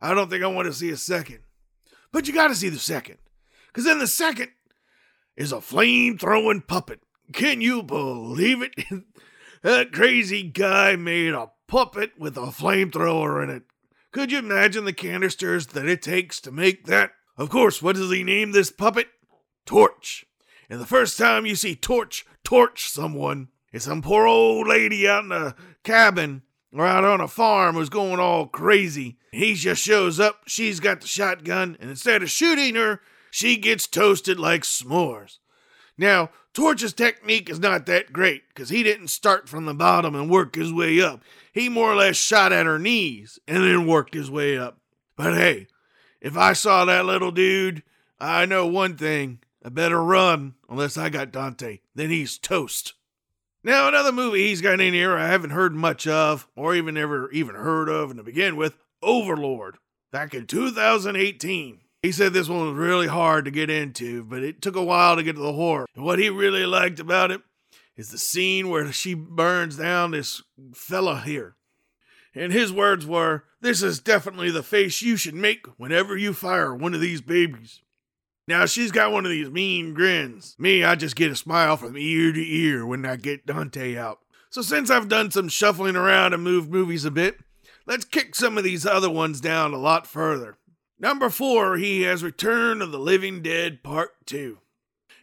Speaker 1: I don't think I want to see a second. But you got to see the second. Because in the second is a flame throwing puppet. Can you believe it? <laughs> that crazy guy made a puppet with a flamethrower in it. Could you imagine the canisters that it takes to make that? Of course, what does he name this puppet? Torch. And the first time you see Torch torch someone, it's some poor old lady out in a cabin or out on a farm who's going all crazy. He just shows up, she's got the shotgun, and instead of shooting her, she gets toasted like s'mores. Now, Torch's technique is not that great because he didn't start from the bottom and work his way up. He more or less shot at her knees and then worked his way up. But hey, if I saw that little dude, I know one thing. I better run unless I got Dante. Then he's toast. Now, another movie he's got in here I haven't heard much of, or even ever even heard of and to begin with Overlord, back in 2018. He said this one was really hard to get into, but it took a while to get to the horror. And what he really liked about it is the scene where she burns down this fella here. And his words were, This is definitely the face you should make whenever you fire one of these babies. Now she's got one of these mean grins. Me, I just get a smile from ear to ear when I get Dante out. So since I've done some shuffling around and moved movies a bit, let's kick some of these other ones down a lot further. Number four, he has Return of the Living Dead Part 2.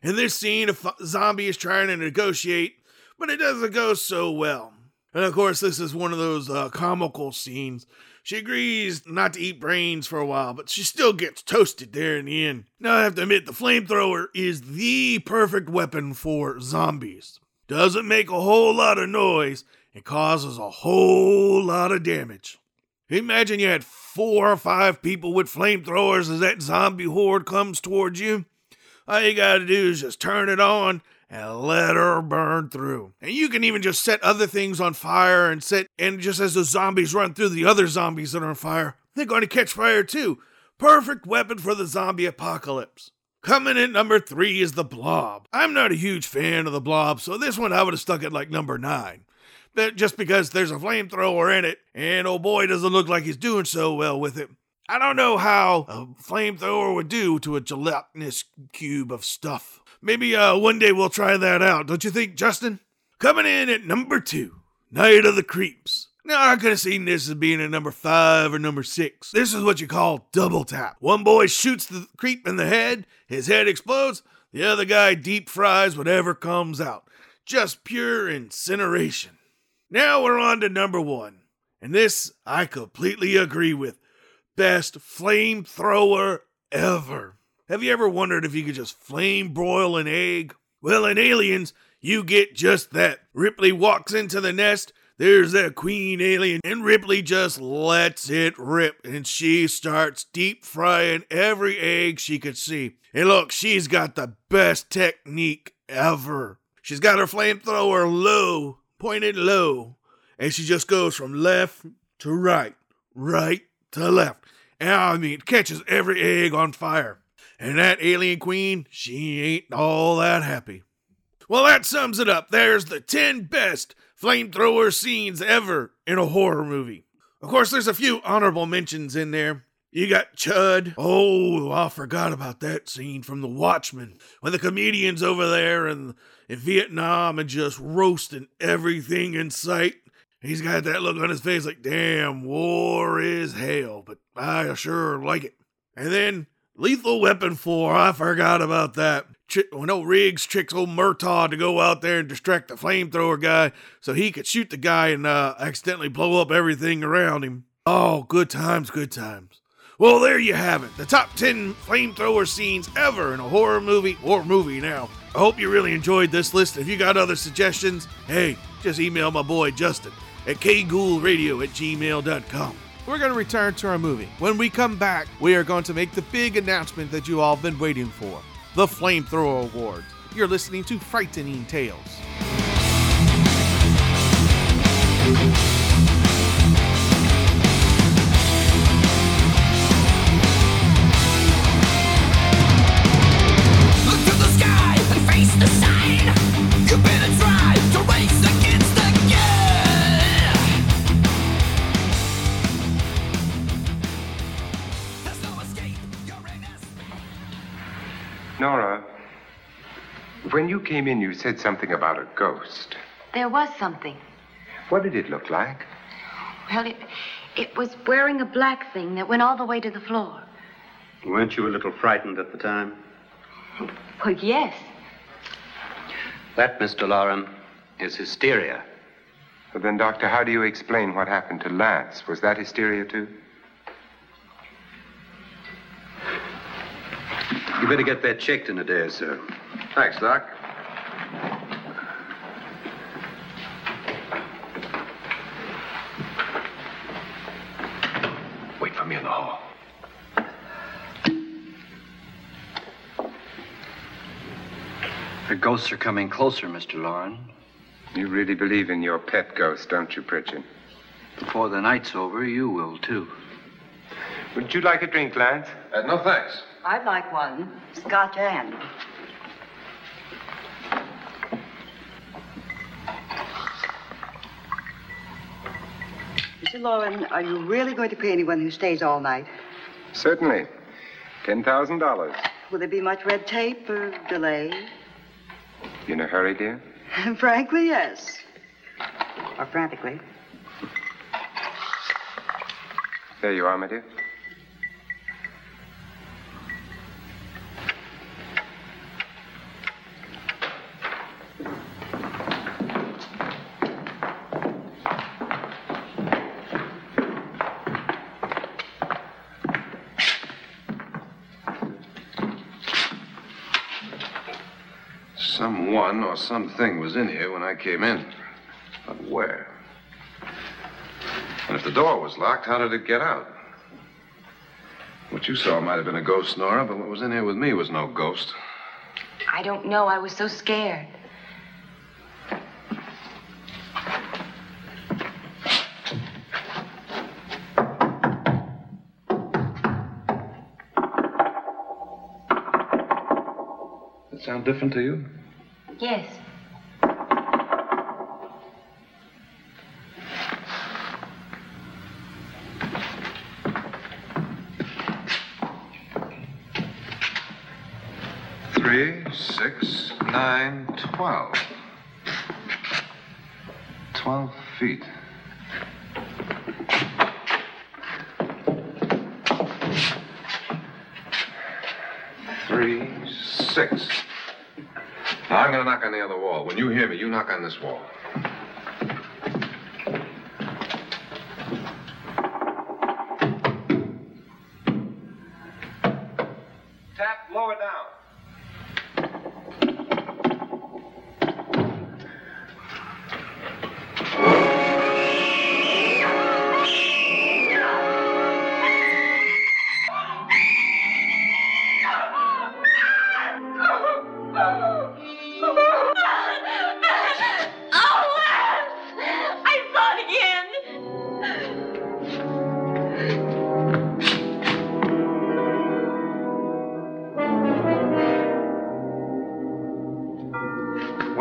Speaker 1: In this scene, a f- zombie is trying to negotiate, but it doesn't go so well. And of course, this is one of those uh, comical scenes. She agrees not to eat brains for a while, but she still gets toasted there in the end. Now, I have to admit, the flamethrower is the perfect weapon for zombies. Doesn't make a whole lot of noise and causes a whole lot of damage. Imagine you had four or five people with flamethrowers as that zombie horde comes towards you. All you gotta do is just turn it on and let her burn through. And you can even just set other things on fire and set, and just as the zombies run through the other zombies that are on fire, they're going to catch fire too. Perfect weapon for the zombie apocalypse. Coming in number three is the Blob. I'm not a huge fan of the Blob, so this one I would have stuck at like number nine. But just because there's a flamethrower in it, and oh boy, doesn't look like he's doing so well with it. I don't know how a flamethrower would do to a gelatinous cube of stuff. Maybe uh, one day we'll try that out, don't you think, Justin? Coming in at number two, Night of the Creeps. Now, I could have seen this as being a number five or number six. This is what you call double tap. One boy shoots the creep in the head, his head explodes, the other guy deep fries whatever comes out. Just pure incineration. Now we're on to number one. And this I completely agree with. Best flamethrower ever. Have you ever wondered if you could just flame broil an egg? Well, in Aliens, you get just that. Ripley walks into the nest, there's that queen alien, and Ripley just lets it rip, and she starts deep frying every egg she could see. And look, she's got the best technique ever. She's got her flamethrower low, pointed low, and she just goes from left to right, right to left. And I mean, it catches every egg on fire. And that alien queen, she ain't all that happy. Well, that sums it up. There's the 10 best flamethrower scenes ever in a horror movie. Of course, there's a few honorable mentions in there. You got Chud. Oh, I forgot about that scene from The Watchmen when the comedian's over there in, in Vietnam and just roasting everything in sight. He's got that look on his face like, damn, war is hell, but I sure like it. And then Lethal Weapon 4, I forgot about that. Tri- when old Riggs tricks old Murtaugh to go out there and distract the flamethrower guy so he could shoot the guy and uh, accidentally blow up everything around him. Oh, good times, good times. Well, there you have it. The top 10 flamethrower scenes ever in a horror movie or movie now. I hope you really enjoyed this list. If you got other suggestions, hey, just email my boy Justin at kghoulradio at gmail.com.
Speaker 10: We're going to return to our movie. When we come back, we are going to make the big announcement that you all have been waiting for the Flamethrower Awards. You're listening to Frightening Tales.
Speaker 4: Came in, you said something about a ghost.
Speaker 5: There was something.
Speaker 4: What did it look like?
Speaker 5: Well, it, it was wearing a black thing that went all the way to the floor.
Speaker 8: Weren't you a little frightened at the time?
Speaker 5: Well, yes.
Speaker 8: That, Mr. Loren, is hysteria.
Speaker 4: But then, Doctor, how do you explain what happened to Lance? Was that hysteria, too?
Speaker 8: You better get that checked in a day or so.
Speaker 7: Thanks, Doc.
Speaker 4: Wait for me in the hall.
Speaker 3: The ghosts are coming closer, Mr. Loren.
Speaker 4: You really believe in your pet ghost, don't you, Pritchard?
Speaker 3: Before the night's over, you will, too.
Speaker 4: Would you like a drink, Lance?
Speaker 7: Uh, no thanks.
Speaker 9: I'd like one. Scotch and. Mr. Loren, are you really going to pay anyone who stays all night?
Speaker 4: Certainly. $10,000.
Speaker 9: Will there be much red tape or delay?
Speaker 4: You in a hurry, dear? <laughs>
Speaker 9: Frankly, yes. Or frantically.
Speaker 4: There you are, my dear.
Speaker 7: Someone or something was in here when I came in. But where? And if the door was locked, how did it get out? What you saw might have been a ghost, Nora, but what was in here with me was no ghost.
Speaker 5: I don't know. I was so scared.
Speaker 7: That sound different to you?
Speaker 5: Yes.
Speaker 7: Three, six, nine, twelve. Twelve feet. Three, six. I'm gonna knock on the other wall. When you hear me, you knock on this wall.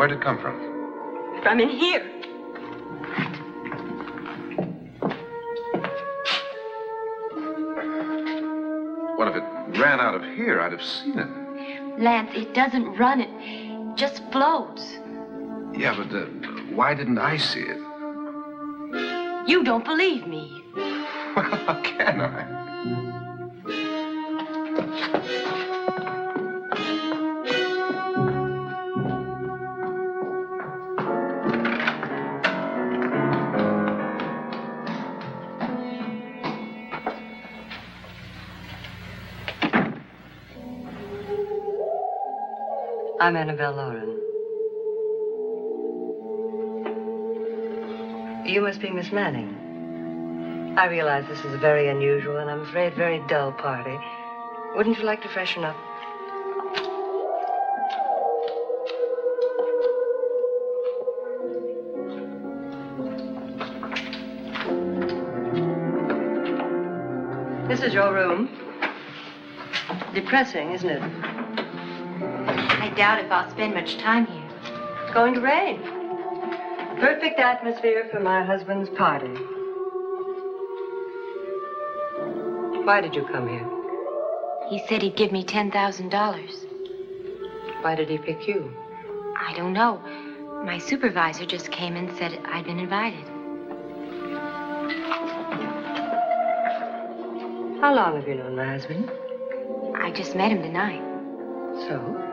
Speaker 7: Where'd it come from?
Speaker 11: From in here.
Speaker 7: What if it ran out of here? I'd have seen it.
Speaker 5: Lance, it doesn't run. It just floats.
Speaker 7: Yeah, but uh, why didn't I see it?
Speaker 5: You don't believe me. <laughs>
Speaker 7: Well, how can I?
Speaker 6: I'm Annabelle Loren. You must be Miss Manning. I realize this is a very unusual and I'm afraid very dull party. Wouldn't you like to freshen up? This is your room. Depressing, isn't it?
Speaker 5: I doubt if I'll spend much time here.
Speaker 6: It's going to rain. Perfect atmosphere for my husband's party. Why did you come here?
Speaker 5: He said he'd give me $10,000.
Speaker 6: Why did he pick you?
Speaker 5: I don't know. My supervisor just came and said I'd been invited.
Speaker 6: How long have you known my husband?
Speaker 5: I just met him tonight.
Speaker 6: So?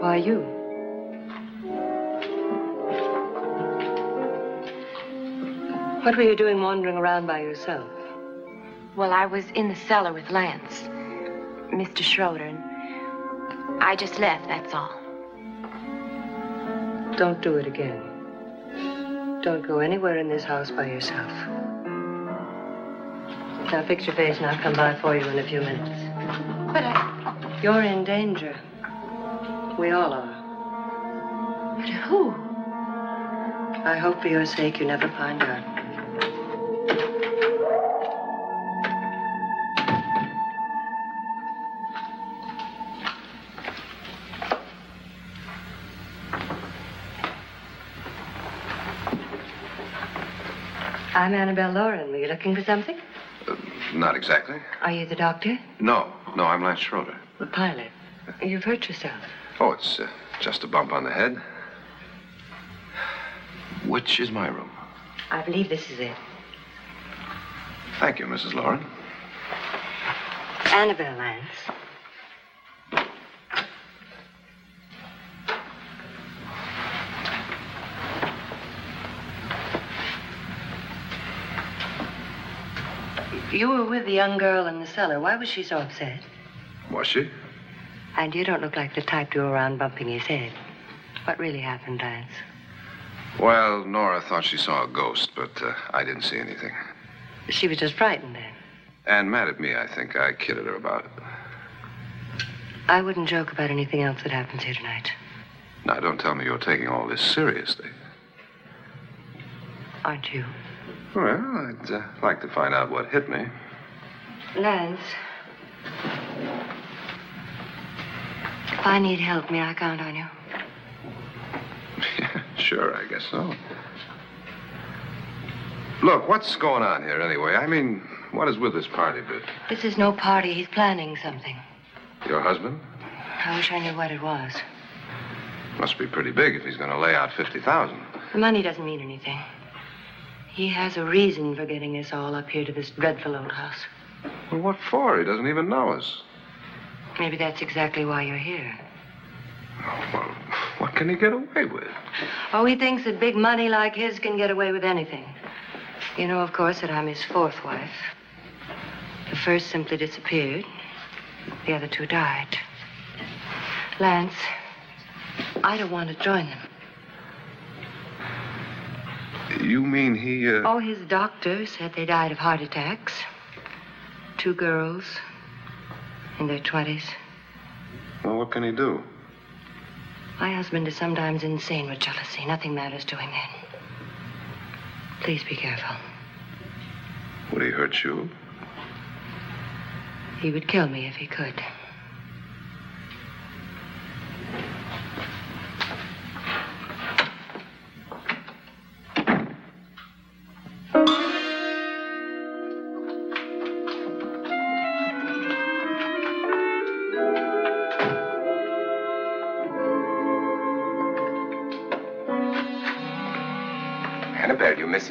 Speaker 6: Why you? What were you doing wandering around by yourself?
Speaker 5: Well, I was in the cellar with Lance, Mr. Schroeder, and I just left, that's all.
Speaker 6: Don't do it again. Don't go anywhere in this house by yourself. Now fix your face and I'll come by for you in a few minutes.
Speaker 5: But I.
Speaker 6: You're in danger. We all are.
Speaker 5: But who?
Speaker 6: I hope for your sake you never find out. I'm Annabelle Loren. Were you looking for something?
Speaker 7: Uh, not exactly.
Speaker 6: Are you the doctor?
Speaker 7: No, no, I'm Lance Schroeder.
Speaker 6: The pilot. You've hurt yourself.
Speaker 7: Oh, it's uh, just a bump on the head. Which is my room?
Speaker 6: I believe this is it.
Speaker 7: Thank you, Mrs. Loren.
Speaker 6: Annabelle Lance. You were with the young girl in the cellar. Why was she so upset?
Speaker 7: Was she?
Speaker 6: And you don't look like the type to go around bumping his head. What really happened, Lance?
Speaker 7: Well, Nora thought she saw a ghost, but uh, I didn't see anything.
Speaker 6: She was just frightened then.
Speaker 7: And mad at me, I think. I kidded her about it.
Speaker 6: I wouldn't joke about anything else that happens here tonight.
Speaker 7: Now, don't tell me you're taking all this seriously.
Speaker 6: Aren't you?
Speaker 7: Well, I'd uh, like to find out what hit me.
Speaker 6: Lance. If I need help, may I count on you? <laughs>
Speaker 7: Sure, I guess so. Look, what's going on here anyway? I mean, what is with this party bit?
Speaker 6: This is no party. He's planning something.
Speaker 7: Your husband?
Speaker 6: I wish I knew what it was.
Speaker 7: Must be pretty big if he's going to lay out 50,000.
Speaker 6: The money doesn't mean anything. He has a reason for getting us all up here to this dreadful old house.
Speaker 7: Well, what for? He doesn't even know us.
Speaker 6: Maybe that's exactly why you're here.
Speaker 7: Well, what can he get away with?
Speaker 6: Oh, he thinks that big money like his can get away with anything. You know, of course, that I'm his fourth wife. The first simply disappeared. The other two died. Lance, I don't want to join them.
Speaker 7: You mean he, uh...
Speaker 6: Oh, his doctor said they died of heart attacks. Two girls in their 20s.
Speaker 7: Well, what can he do?
Speaker 6: My husband is sometimes insane with jealousy. Nothing matters to him then. Please be careful.
Speaker 7: Would he hurt you?
Speaker 6: He would kill me if he could.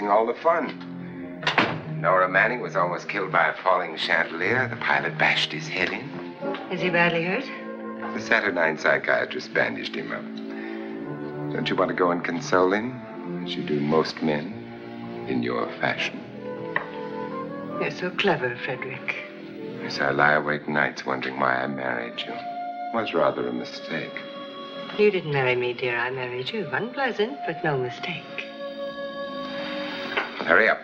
Speaker 4: Missing all the fun. Nora Manning was almost killed by a falling chandelier. The pilot bashed his head in.
Speaker 6: Is he badly hurt?
Speaker 4: The Saturnine psychiatrist bandaged him up. Don't you want to go and console him, as you do most men, in your fashion?
Speaker 6: You're so clever, Frederick.
Speaker 4: Yes, I lie awake nights wondering why I married you. It was rather a mistake.
Speaker 6: You didn't marry me, dear. I married you. Unpleasant, but no mistake.
Speaker 4: Hurry up.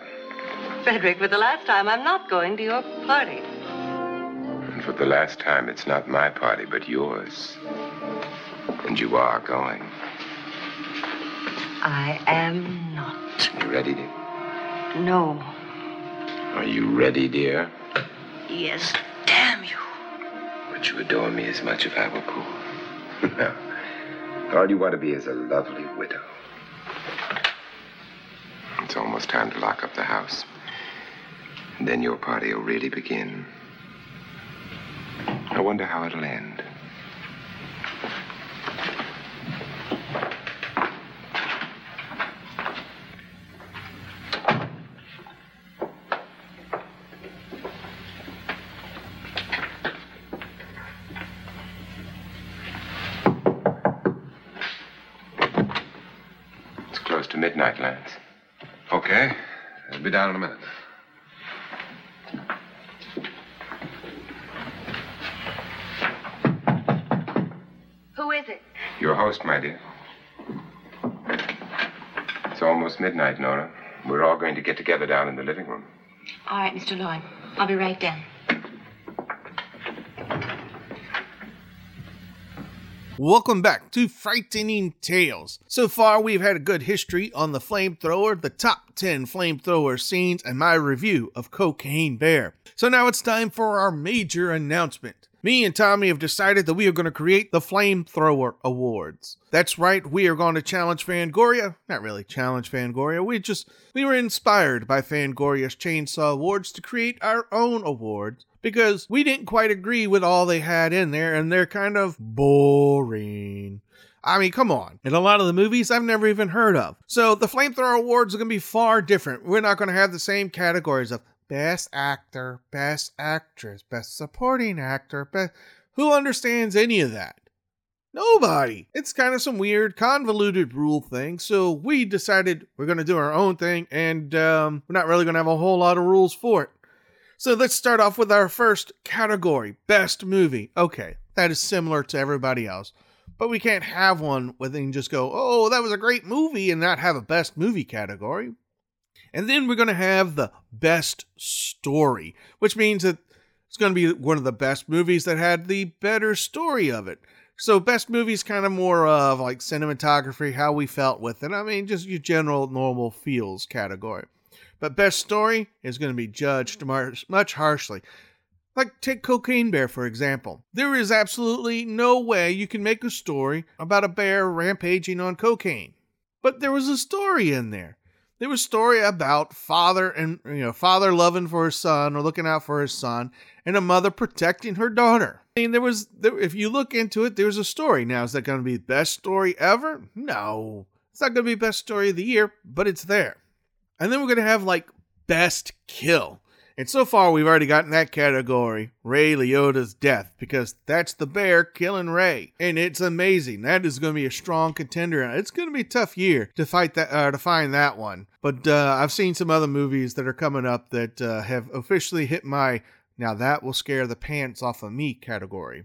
Speaker 6: Frederick, for the last time, I'm not going to your party.
Speaker 4: And for the last time, it's not my party, but yours. And you are going.
Speaker 6: I am not.
Speaker 4: You ready, dear?
Speaker 6: No.
Speaker 4: Are you ready, dear?
Speaker 6: Yes, damn you.
Speaker 4: Would you adore me as much if I were poor? no. All you want to be is a lovely widow. It's almost time to lock up the house. And then your party will really begin. I wonder how it'll end. It's close to midnight, Lance.
Speaker 7: Okay. I'll be down in a minute.
Speaker 5: Who is it?
Speaker 4: Your host, my dear. It's almost midnight, Nora. We're all going to get together down in the living room.
Speaker 5: All right, Mr. Lloyd. I'll be right down.
Speaker 1: Welcome back to Frightening Tales. So far, we've had a good history on the flamethrower, the top 10 flamethrower scenes, and my review of Cocaine Bear. So now it's time for our major announcement. Me and Tommy have decided that we are going to create the Flamethrower Awards. That's right, we are going to challenge Fangoria. Not really challenge Fangoria. We just we were inspired by Fangoria's Chainsaw Awards to create our own awards because we didn't quite agree with all they had in there and they're kind of boring. I mean, come on. In a lot of the movies I've never even heard of. So the Flamethrower Awards are going to be far different. We're not going to have the same categories of Best actor, best actress, best supporting actor, best. Who understands any of that? Nobody. It's kind of some weird, convoluted rule thing. So we decided we're going to do our own thing, and um, we're not really going to have a whole lot of rules for it. So let's start off with our first category Best Movie. Okay, that is similar to everybody else. But we can't have one where they just go, oh, that was a great movie, and not have a Best Movie category. And then we're going to have the Best Story, which means that it's going to be one of the best movies that had the better story of it. So best movies kind of more of like cinematography, how we felt with it. I mean, just your general normal feels category. But best story is going to be judged much, harshly. Like take Cocaine Bear for example. There is absolutely no way you can make a story about a bear rampaging on cocaine. But there was a story in there. There was a story about father and you know father loving for his son or looking out for his son, and a mother protecting her daughter. I mean, there was there, if you look into it, there's a story. Now, is that going to be the best story ever? No, it's not going to be best story of the year, but it's there. And then we're going to have like best kill. And so far, we've already gotten that category, Ray Liotta's death, because that's the bear killing Ray, and it's amazing. That is going to be a strong contender. It's going to be a tough year to fight that, uh, to find that one. But uh, I've seen some other movies that are coming up that uh, have officially hit my now that will scare the pants off of me category.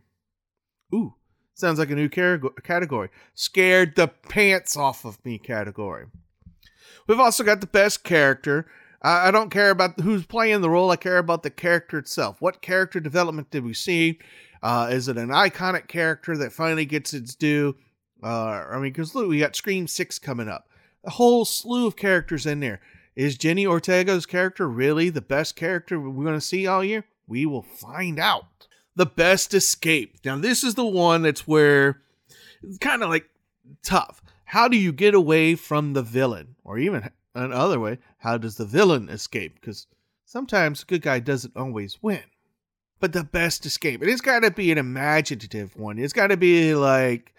Speaker 1: Ooh, sounds like a new category. Scared the pants off of me category. We've also got the best character. I, I don't care about who's playing the role. I care about the character itself. What character development did we see? Uh, is it an iconic character that finally gets its due? Uh, I mean, because look, we got Scream 6 coming up. A whole slew of characters in there. Is Jenny Ortega's character really the best character we're going to see all year? We will find out. The best escape. Now, this is the one that's where it's kind of like tough. How do you get away from the villain? Or even another way, how does the villain escape? Because sometimes a good guy doesn't always win. But the best escape, it has got to be an imaginative one. It's got to be like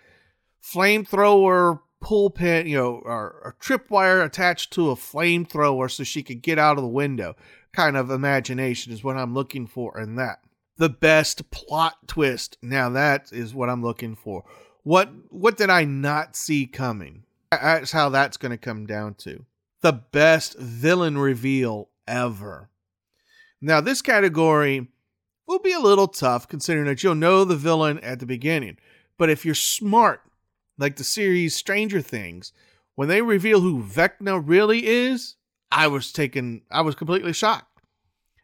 Speaker 1: flamethrower pulpit, you know, or a tripwire attached to a flamethrower so she could get out of the window. Kind of imagination is what I'm looking for in that. The best plot twist. Now that is what I'm looking for. What what did I not see coming? That's how that's going to come down to. The best villain reveal ever. Now this category will be a little tough considering that you'll know the villain at the beginning. But if you're smart like the series Stranger Things, when they reveal who Vecna really is, I was taken, I was completely shocked.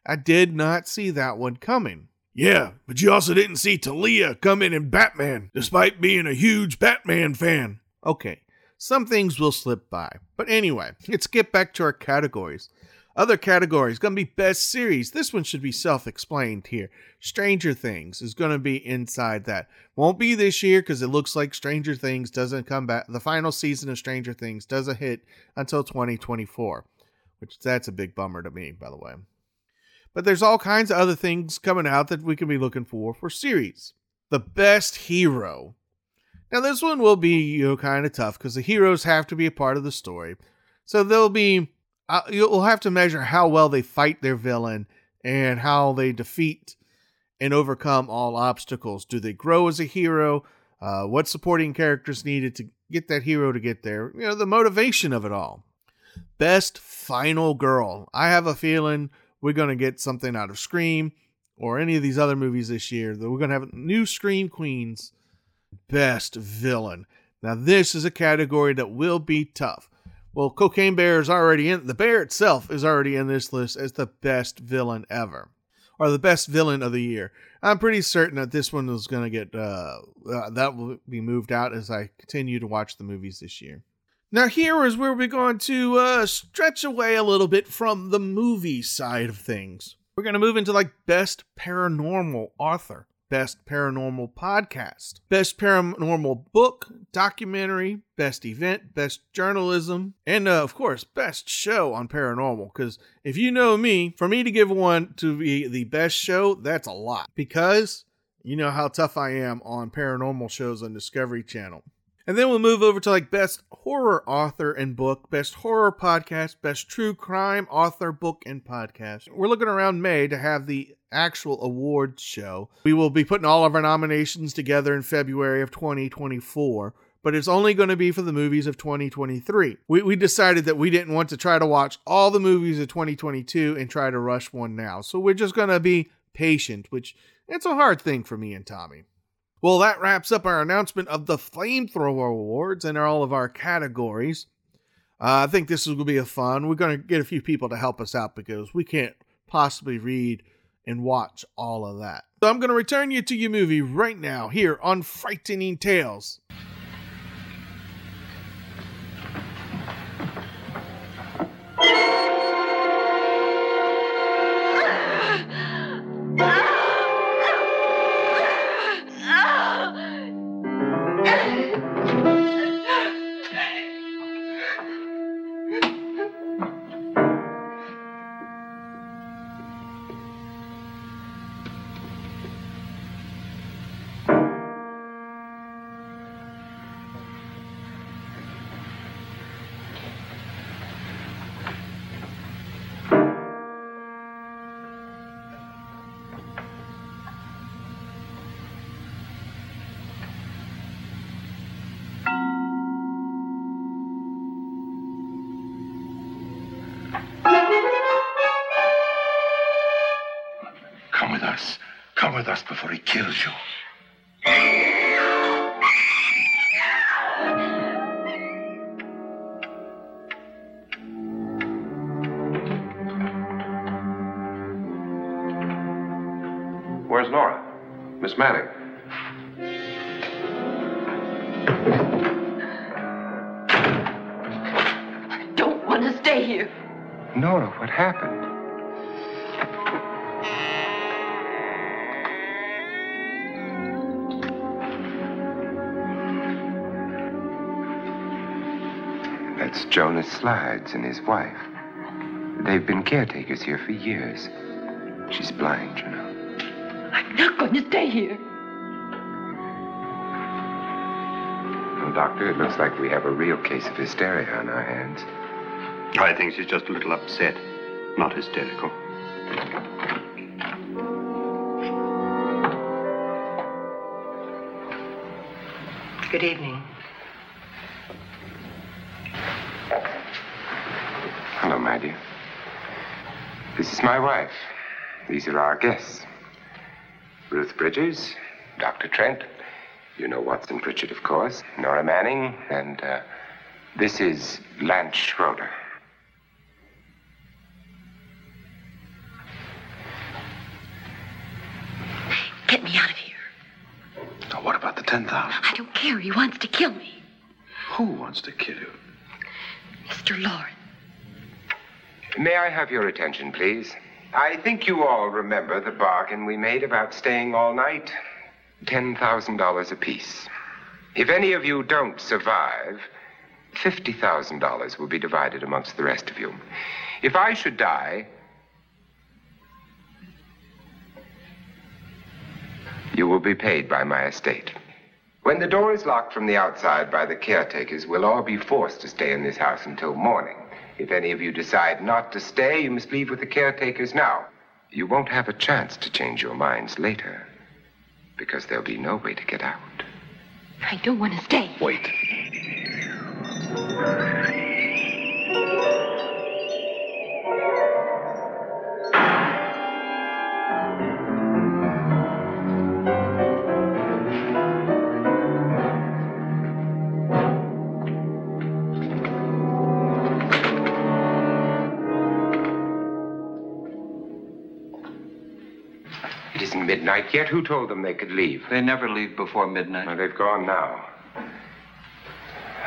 Speaker 1: I did not see that one coming.
Speaker 12: Yeah, but you also didn't see Talia coming in Batman, despite being a huge Batman fan.
Speaker 1: Okay, some things will slip by. But anyway, let's get back to our categories. Other categories going to be best series. This one should be self-explained here. Stranger Things is going to be inside that. Won't be this year because it looks like Stranger Things doesn't come back. The final season of Stranger Things doesn't hit until 2024, which that's a big bummer to me, by the way. But there's all kinds of other things coming out that we can be looking for for series. The best hero. Now this one will be you know kind of tough because the heroes have to be a part of the story. So there'll be uh, you'll have to measure how well they fight their villain and how they defeat and overcome all obstacles. Do they grow as a hero? Uh, what supporting characters needed to get that hero to get there? You know, the motivation of it all. Best final girl. I have a feeling we're going to get something out of Scream or any of these other movies this year. That we're going to have new Scream Queens. Best villain. Now, this is a category that will be tough. Well, Cocaine Bear is already in, the bear itself is already in this list as the best villain ever, or the best villain of the year. I'm pretty certain that this one is going to get, uh, uh, that will be moved out as I continue to watch the movies this year. Now, here is where we're going to uh, stretch away a little bit from the movie side of things. We're going to move into like best paranormal author Best Paranormal Podcast, Best Paranormal Book, Documentary, Best Event, Best Journalism, and uh, of course, Best Show on Paranormal. Because if you know me, for me to give one to be the best show, that's a lot. Because you know how tough I am on paranormal shows on Discovery Channel. And then we'll move over to like best horror author and book, best horror podcast, best true crime author, book, and podcast. We're looking around May to have the actual awards show. We will be putting all of our nominations together in February of 2024, but it's only going to be for the movies of 2023. We, we decided that we didn't want to try to watch all the movies of 2022 and try to rush one now. So we're just going to be patient, which it's a hard thing for me and Tommy. Well, that wraps up our announcement of the Flamethrower Awards and all of our categories. Uh, I think this is going to be a fun. We're going to get a few people to help us out because we can't possibly read and watch all of that. So I'm going to return you to your movie right now here on Frightening Tales.
Speaker 7: Before he kills you.
Speaker 4: Slydes and his wife. They've been caretakers here for years. She's blind, you know.
Speaker 6: I'm not going to stay here.
Speaker 4: Well, Doctor, it looks like we have a real case of hysteria on our hands.
Speaker 8: I think she's just a little upset, not hysterical.
Speaker 6: Good evening.
Speaker 4: Hello, my dear. This is my wife. These are our guests. Ruth Bridgers, Dr. Trent. You know Watson Pritchard, of course. Nora Manning, and uh, this is Lance Schroeder.
Speaker 6: Get me out of here.
Speaker 7: Now, what about the 10,000?
Speaker 6: I don't care. He wants to kill me.
Speaker 7: Who wants to kill you?
Speaker 6: Mr. Loren.
Speaker 4: May I have your attention, please? I think you all remember the bargain we made about staying all night. $10,000 apiece. If any of you don't survive, $50,000 will be divided amongst the rest of you. If I should die, you will be paid by my estate. When the door is locked from the outside by the caretakers, we'll all be forced to stay in this house until morning. If any of you decide not to stay, you must leave with the caretakers now. You won't have a chance to change your minds later, because there'll be no way to get out.
Speaker 6: I don't want to stay.
Speaker 7: Wait.
Speaker 4: Midnight yet. Who told them they could leave?
Speaker 3: They never leave before midnight.
Speaker 4: Well, they've gone now.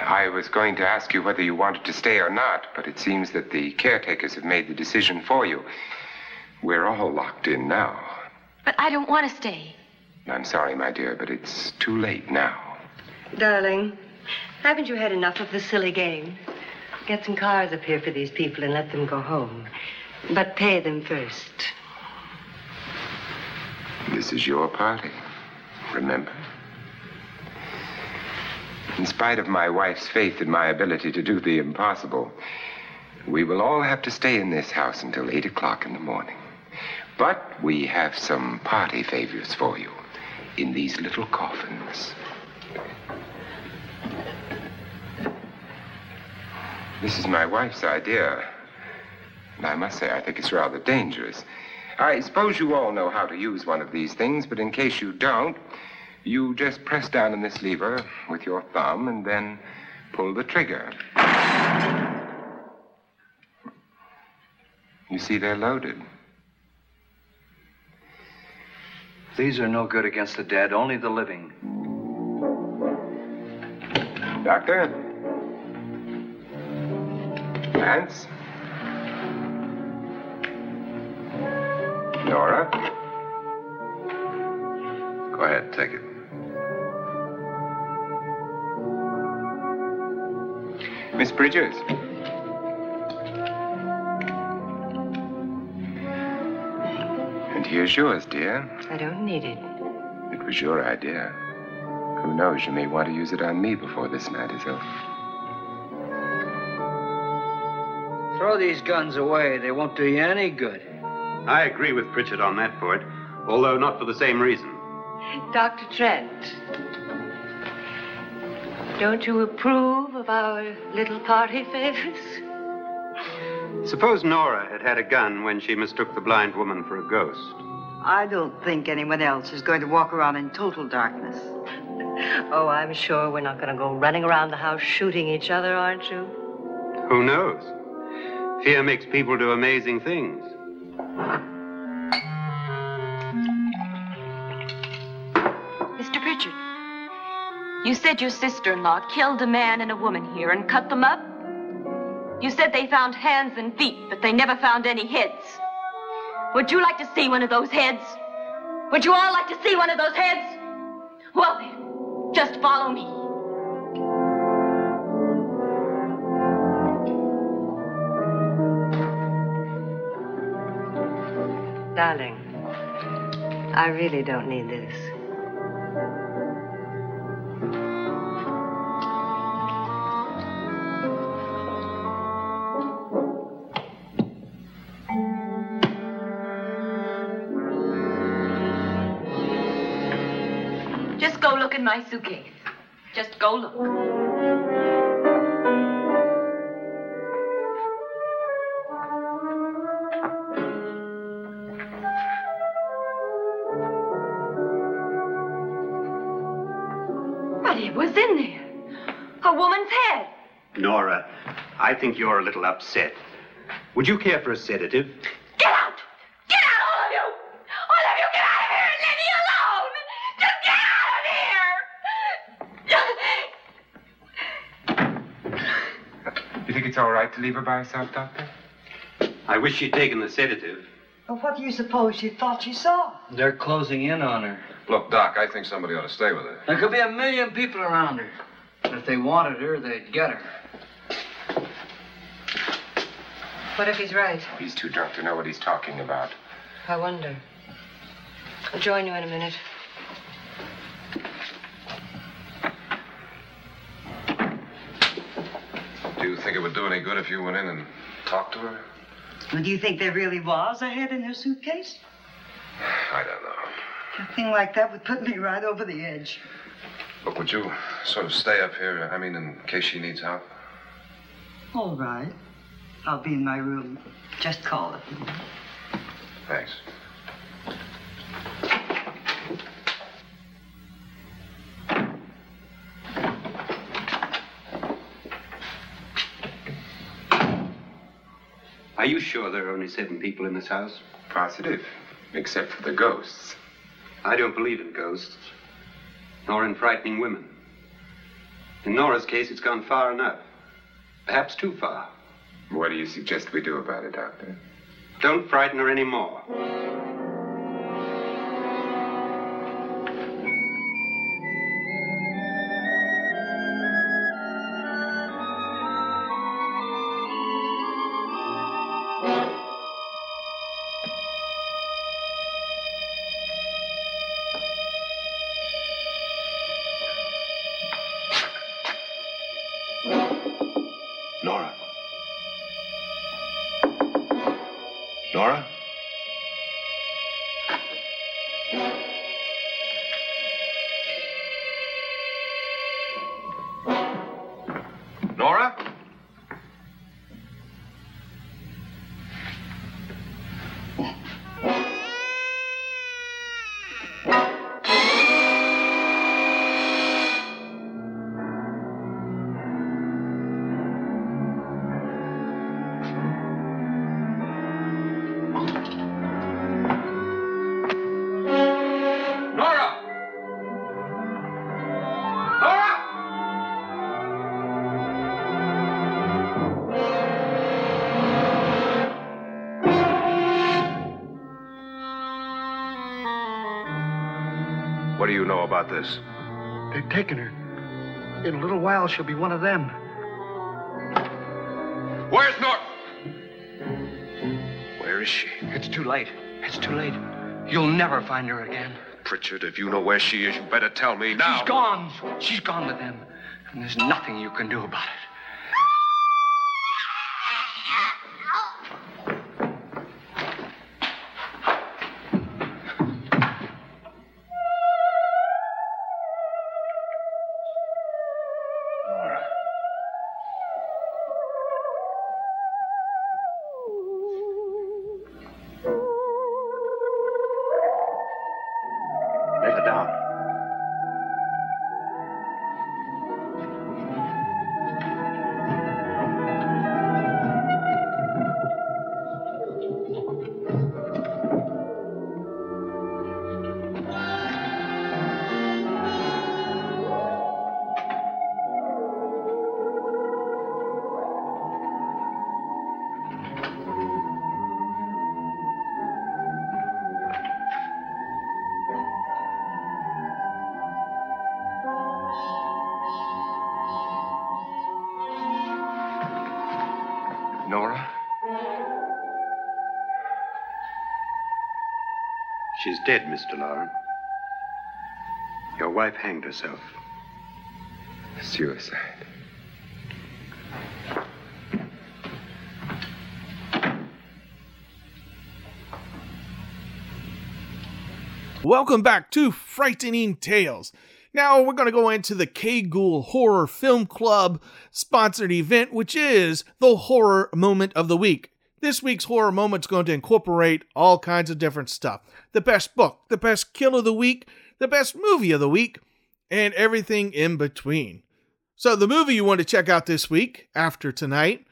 Speaker 4: I was going to ask you whether you wanted to stay or not, but it seems that the caretakers have made the decision for you. We're all locked in now.
Speaker 5: But I don't want to stay.
Speaker 4: I'm sorry, my dear, but it's too late now.
Speaker 6: Darling, haven't you had enough of the silly game? Get some cars up here for these people and let them go home. But pay them first.
Speaker 4: This is your party. Remember? In spite of my wife's faith in my ability to do the impossible, we will all have to stay in this house until 8 o'clock in the morning. But we have some party favors for you in these little coffins. This is my wife's idea. And I must say, I think it's rather dangerous. I suppose you all know how to use one of these things, but in case you don't, you just press down on this lever with your thumb and then pull the trigger. You see, they're loaded.
Speaker 13: These are no good against the dead, only the living.
Speaker 4: Doctor? Lance? Nora?
Speaker 7: Go ahead, take it.
Speaker 4: Miss Bridgers? And here's yours, dear.
Speaker 6: I don't need it.
Speaker 4: It was your idea. Who knows, you may want to use it on me before this night is over.
Speaker 13: Throw these guns away. They won't do you any good.
Speaker 8: I agree with Pritchard on that point, although not for the same reason.
Speaker 6: Dr. Trent, don't you approve of our little party favors?
Speaker 8: Suppose Nora had had a gun when she mistook the blind woman for a ghost.
Speaker 9: I don't think anyone else is going to walk around in total darkness.
Speaker 6: Oh, I'm sure we're not going to go running around the house shooting each other, aren't you?
Speaker 8: Who knows? Fear makes people do amazing things.
Speaker 5: Mr. Pritchard, you said your sister in law killed a man and a woman here and cut them up? You said they found hands and feet, but they never found any heads. Would you like to see one of those heads? Would you all like to see one of those heads? Well, then, just follow me.
Speaker 6: Darling, I really don't need this.
Speaker 5: Just go look in my suitcase. Just go look.
Speaker 8: Think you're a little upset. Would you care for a sedative?
Speaker 5: Get out! Get out, all of you! All of you, get out of here and leave me alone! Just get out of here!
Speaker 4: You think it's all right to leave her by herself, Doctor?
Speaker 8: I wish she'd taken the sedative.
Speaker 9: Well, what do you suppose she thought she saw?
Speaker 13: They're closing in on her.
Speaker 7: Look, Doc, I think somebody ought to stay with her.
Speaker 13: There could be a million people around her. If they wanted her, they'd get her.
Speaker 6: What if he's right?
Speaker 4: He's too drunk to know what he's talking about.
Speaker 6: I wonder. I'll join you in a minute.
Speaker 7: Do you think it would do any good if you went in and talked to her?
Speaker 9: Well, do you think there really was a head in her suitcase?
Speaker 7: I don't know.
Speaker 9: A thing like that would put me right over the edge.
Speaker 7: Look, would you sort of stay up here? I mean, in case she needs help?
Speaker 9: All right. I'll be in my room. Just call it.
Speaker 7: Thanks.
Speaker 8: Are you sure there are only seven people in this house?
Speaker 4: Positive, except for the ghosts.
Speaker 8: I don't believe in ghosts, nor in frightening women. In Nora's case, it's gone far enough. Perhaps too far.
Speaker 4: What do you suggest we do about it, Doctor?
Speaker 8: Don't frighten her any more.
Speaker 7: About this?
Speaker 14: They've taken her. In a little while, she'll be one of them.
Speaker 7: Where's Nora?
Speaker 3: Where is she? It's too late. It's too late. You'll never find her again.
Speaker 7: Pritchard, if you know where she is, you better tell me now.
Speaker 3: She's gone. She's gone with them. And there's nothing you can do about it.
Speaker 8: Dead, Mr. Loren. Your wife hanged herself.
Speaker 4: Suicide.
Speaker 1: Welcome back to Frightening Tales. Now we're going to go into the K Ghoul Horror Film Club sponsored event, which is the horror moment of the week. This week's horror moment is going to incorporate all kinds of different stuff the best book, the best kill of the week, the best movie of the week, and everything in between. So, the movie you want to check out this week after tonight,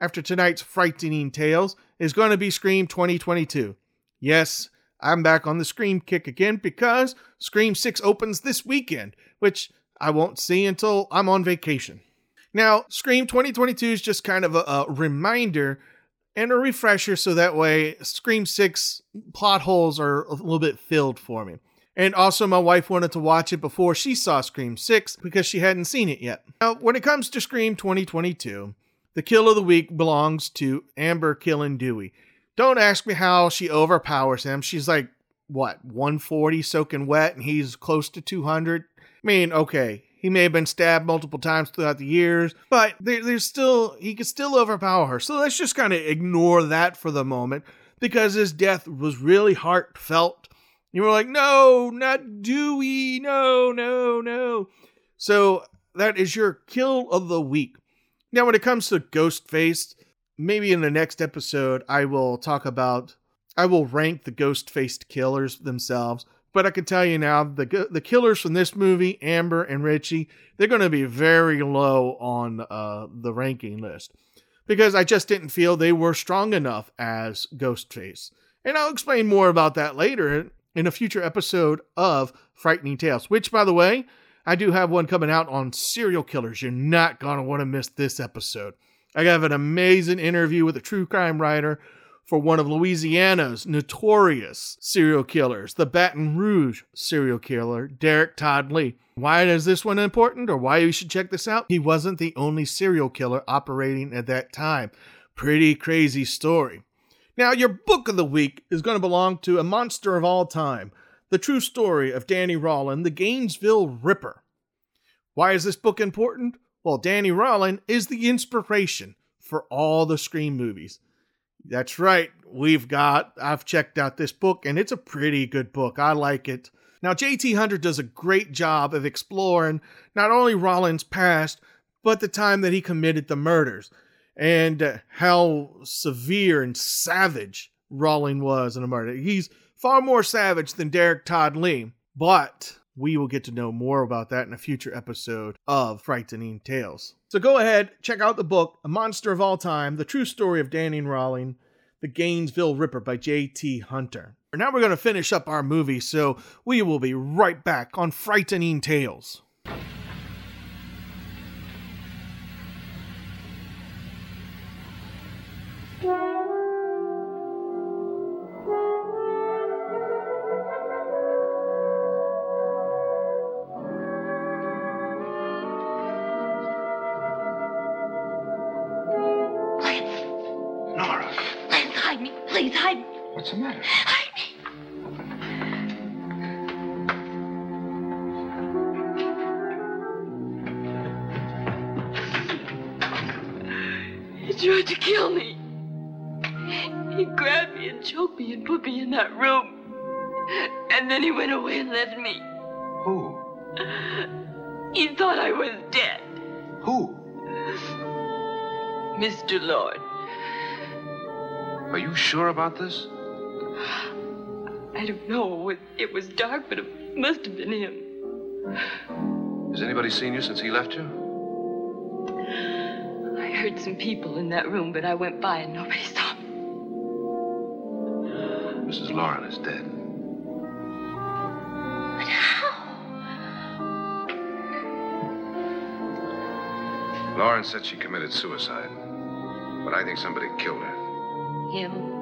Speaker 1: after tonight's Frightening Tales, is going to be Scream 2022. Yes, I'm back on the Scream kick again because Scream 6 opens this weekend, which I won't see until I'm on vacation. Now, Scream 2022 is just kind of a, a reminder and a refresher so that way Scream 6 plot holes are a little bit filled for me. And also, my wife wanted to watch it before she saw Scream 6 because she hadn't seen it yet. Now, when it comes to Scream 2022, the kill of the week belongs to Amber killing Dewey. Don't ask me how she overpowers him. She's like, what, 140 soaking wet, and he's close to 200? I mean, okay, he may have been stabbed multiple times throughout the years, but there, there's still, he could still overpower her. So let's just kind of ignore that for the moment because his death was really heartfelt. You were like, no, not Dewey, no, no, no. So that is your kill of the week. Now, when it comes to ghost Ghostface, maybe in the next episode, I will talk about, I will rank the ghost faced killers themselves. But I can tell you now, the the killers from this movie, Amber and Richie, they're going to be very low on uh, the ranking list because I just didn't feel they were strong enough as Ghostface. And I'll explain more about that later in a future episode of Frightening Tales, which, by the way, I do have one coming out on serial killers. You're not going to want to miss this episode. I have an amazing interview with a true crime writer for one of Louisiana's notorious serial killers, the Baton Rouge serial killer, Derek Todd Lee. Why is this one important or why you should check this out? He wasn't the only serial killer operating at that time. Pretty crazy story. Now, your book of the week is going to belong to a monster of all time, the true story of Danny Rolling, the Gainesville Ripper. Why is this book important? Well, Danny Rolling is the inspiration for all the Scream movies. That's right. we've got. I've checked out this book, and it's a pretty good book. I like it. Now, J.T. Hunter does a great job of exploring not only Rolling's past, but the time that he committed the murders and uh, how severe and savage Rolling was in a murder. He's far more savage than Derek Todd Lee, but we will get to know more about that in a future episode of Frightening Tales. So go ahead, check out the book, A Monster of All Time The True Story of Danny Rolling, The Gainesville Ripper by J.T. Hunter. Now we're going to finish up our movie, so we will be right back on Frightening Tales.
Speaker 7: About this?
Speaker 10: I don't know. It, it was dark, but it must have been him.
Speaker 7: Has anybody seen you since he left you?
Speaker 10: I heard some people in that room, but I went by and nobody saw me.
Speaker 7: Mrs. Loren is dead.
Speaker 10: But how?
Speaker 7: Loren said she committed suicide. But I think somebody killed her.
Speaker 10: Him.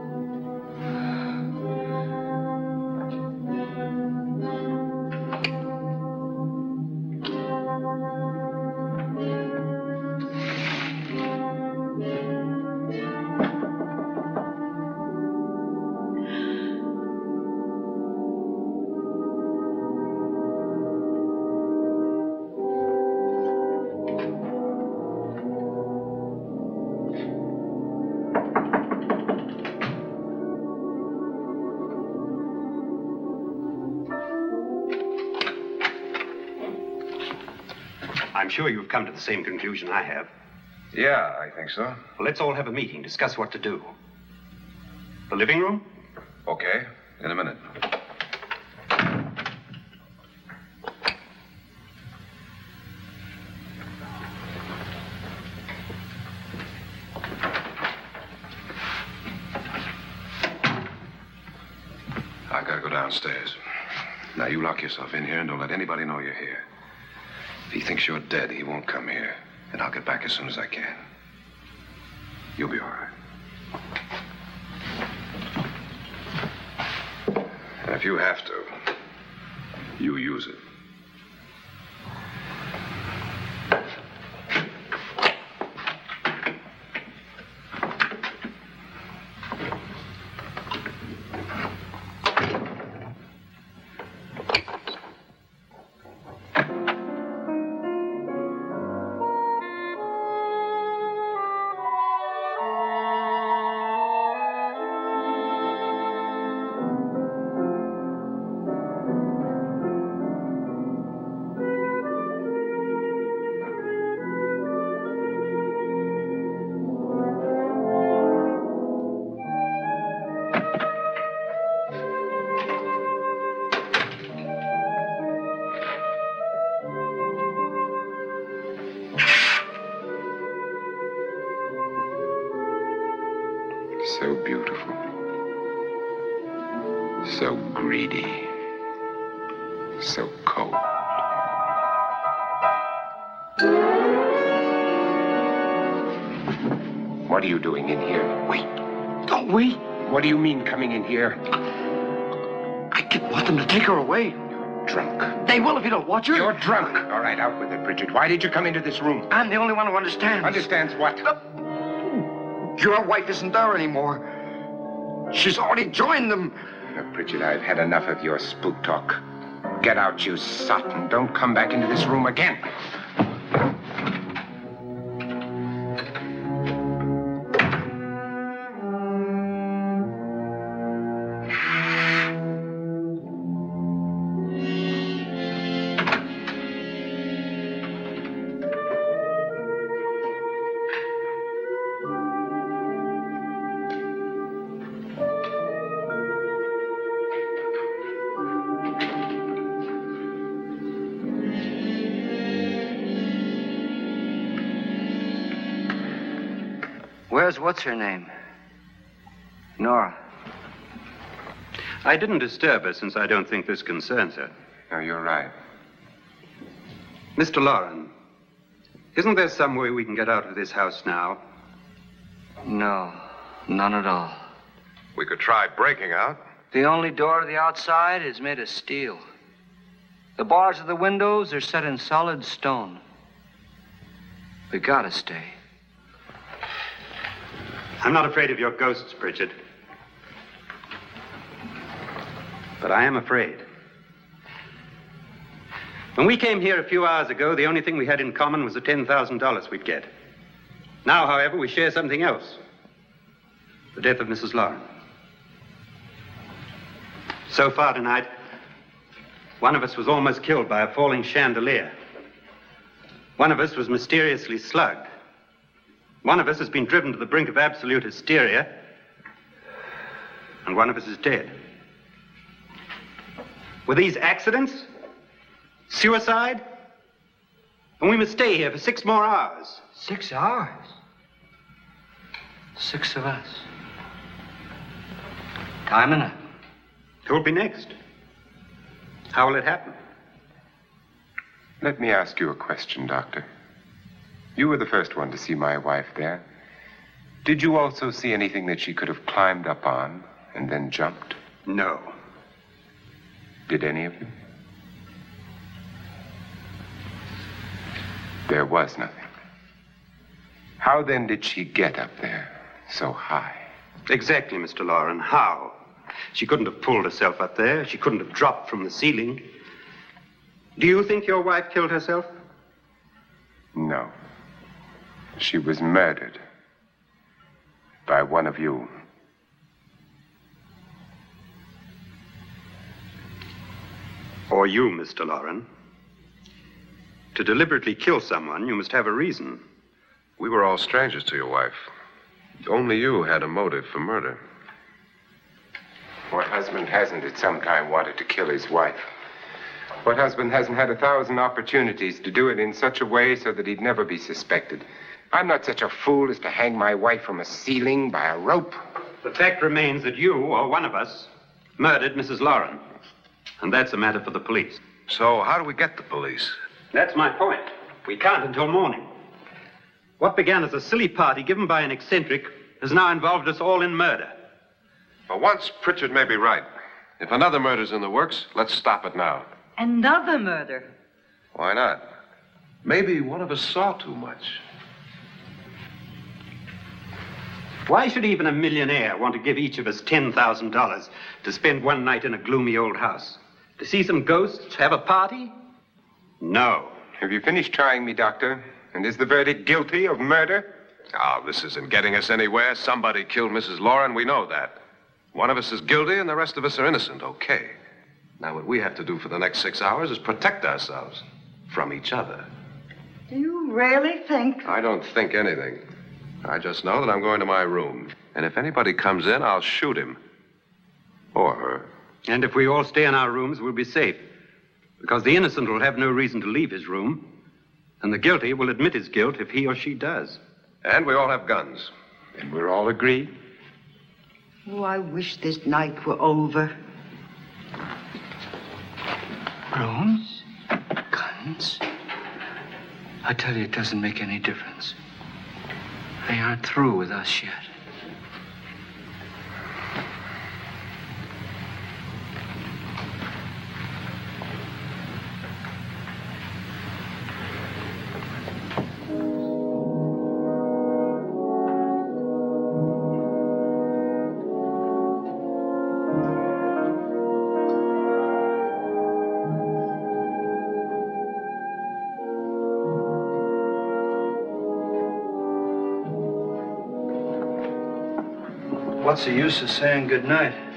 Speaker 8: Sure you've come to the same conclusion I have.
Speaker 7: Yeah, I think so.
Speaker 8: Well, let's all have a meeting, discuss what to do. The living room?
Speaker 7: Okay, in a minute. I've got to go downstairs. Now, you lock yourself in here and don't let anybody know you're here. Thinks you're dead, he won't come here. And I'll get back as soon as I can. You'll be all right. And if you have to, you use it. So greedy. So cold.
Speaker 4: What are you doing in here?
Speaker 14: Wait. Don't wait.
Speaker 4: What do you mean coming in here?
Speaker 14: I didn't want them to take her away.
Speaker 4: You're drunk.
Speaker 14: They will if you don't watch her.
Speaker 4: You're drunk. All right, out with it, Pritchard. Why did you come into this room?
Speaker 14: I'm the only one who understands.
Speaker 4: Understands what?
Speaker 14: Uh, your wife isn't there anymore. She's already joined them.
Speaker 4: Pritchard, I've had enough of your spook talk. Get out, you sot, and don't come back into this room again.
Speaker 13: Her name? Nora.
Speaker 8: I didn't disturb her since I don't think this concerns her.
Speaker 4: No, you're right.
Speaker 8: Mr. Loren, isn't there some way we can get out of this house now?
Speaker 13: No, none at all.
Speaker 7: We could try breaking out.
Speaker 13: The only door to the outside is made of steel. The bars of the windows are set in solid stone. We gotta stay.
Speaker 8: I'm not afraid of your ghosts, Pritchard. But I am afraid. When we came here a few hours ago, the only thing we had in common was the $10,000 we'd get. Now, however, we share something else the death of Mrs. Loren. So far tonight, one of us was almost killed by a falling chandelier. One of us was mysteriously slugged. One of us has been driven to the brink of absolute hysteria. And one of us is dead. Were these accidents? Suicide? And we must stay here for six more hours.
Speaker 13: Six hours? Six of us. Time enough.
Speaker 8: Who'll be next? How will it happen?
Speaker 4: Let me ask you a question, Doctor. You were the first one to see my wife there. Did you also see anything that she could have climbed up on and then jumped?
Speaker 8: No.
Speaker 4: Did any of you? There was nothing. How then did she get up there so high?
Speaker 8: Exactly, Mr. Loren. How? She couldn't have pulled herself up there. She couldn't have dropped from the ceiling. Do you think your wife killed herself?
Speaker 4: No. She was murdered by one of you.
Speaker 8: Or you, Mr. Loren. To deliberately kill someone, you must have a reason.
Speaker 7: We were all strangers to your wife. Only you had a motive for murder.
Speaker 4: What husband hasn't at some time wanted to kill his wife? What husband hasn't had a thousand opportunities to do it in such a way so that he'd never be suspected? I'm not such a fool as to hang my wife from a ceiling by a rope.
Speaker 8: The fact remains that you, or one of us, murdered Mrs. Loren. And that's a matter for the police.
Speaker 7: So, how do we get the police?
Speaker 8: That's my point. We can't until morning. What began as a silly party given by an eccentric has now involved us all in murder.
Speaker 7: For once, Pritchard may be right. If another murder's in the works, let's stop it now.
Speaker 9: Another murder.
Speaker 7: Why not? Maybe one of us saw too much.
Speaker 8: Why should even a millionaire want to give each of us $10,000 to spend one night in a gloomy old house? To see some ghosts, have a party? No.
Speaker 4: Have you finished trying me, Doctor? And is the verdict guilty of murder?
Speaker 7: Oh, this isn't getting us anywhere. Somebody killed Mrs. Loren. We know that. One of us is guilty and the rest of us are innocent. Okay. Now, what we have to do for the next six hours is protect ourselves from each other.
Speaker 9: Do you really think?
Speaker 7: I don't think anything. I just know that I'm going to my room. And if anybody comes in, I'll shoot him. Or her.
Speaker 8: And if we all stay in our rooms, we'll be safe. Because the innocent will have no reason to leave his room. And the guilty will admit his guilt if he or she does.
Speaker 7: And we all have guns.
Speaker 4: And we're all agreed?
Speaker 9: Oh, I wish this night were over.
Speaker 13: Rooms? Guns? I tell you, it doesn't make any difference. They aren't through with us yet.
Speaker 15: What's the use of saying goodnight?
Speaker 9: Good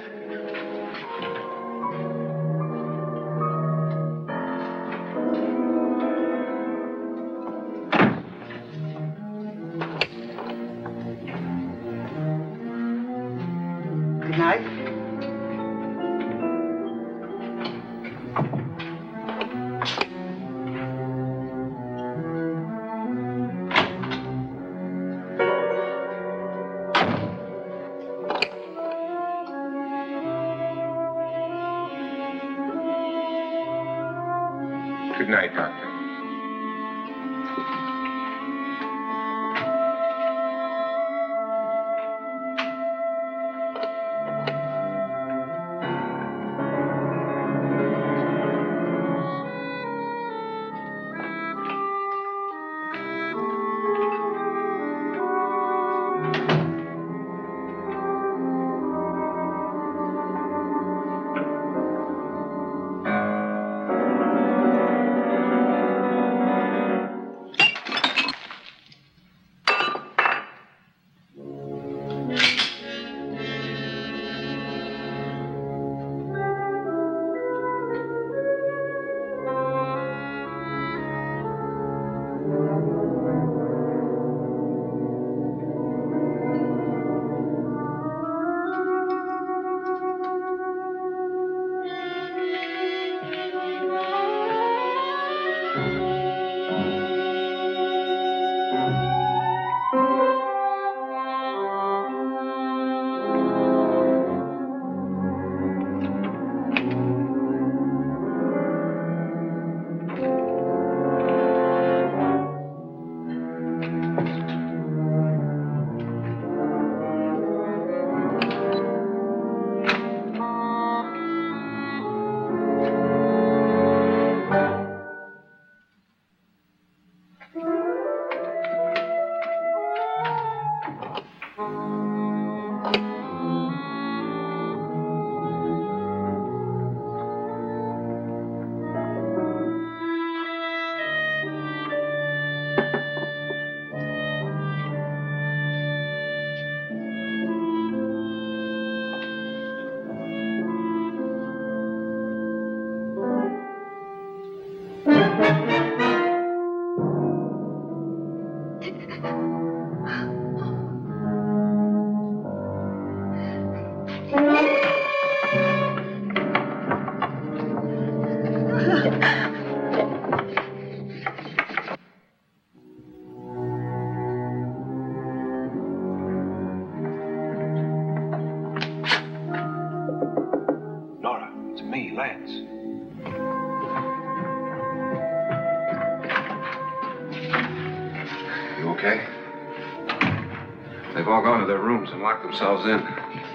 Speaker 7: themselves in.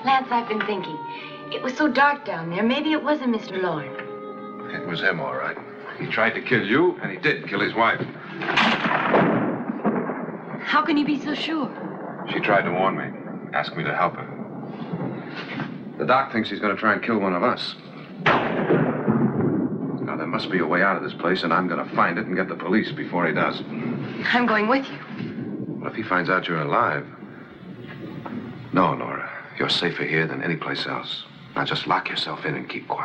Speaker 5: Lance, I've been thinking. It was so dark down there. Maybe it wasn't Mr. Loren.
Speaker 7: It was him, all right. He tried to kill you, and he did kill his wife.
Speaker 5: How can you be so sure?
Speaker 7: She tried to warn me, ask me to help her. The doc thinks he's going to try and kill one of us. Now, there must be a way out of this place, and I'm going to find it and get the police before he does.
Speaker 5: I'm going with you.
Speaker 7: What if he finds out you're alive? Safer here than any place else. Now just lock yourself in and keep quiet.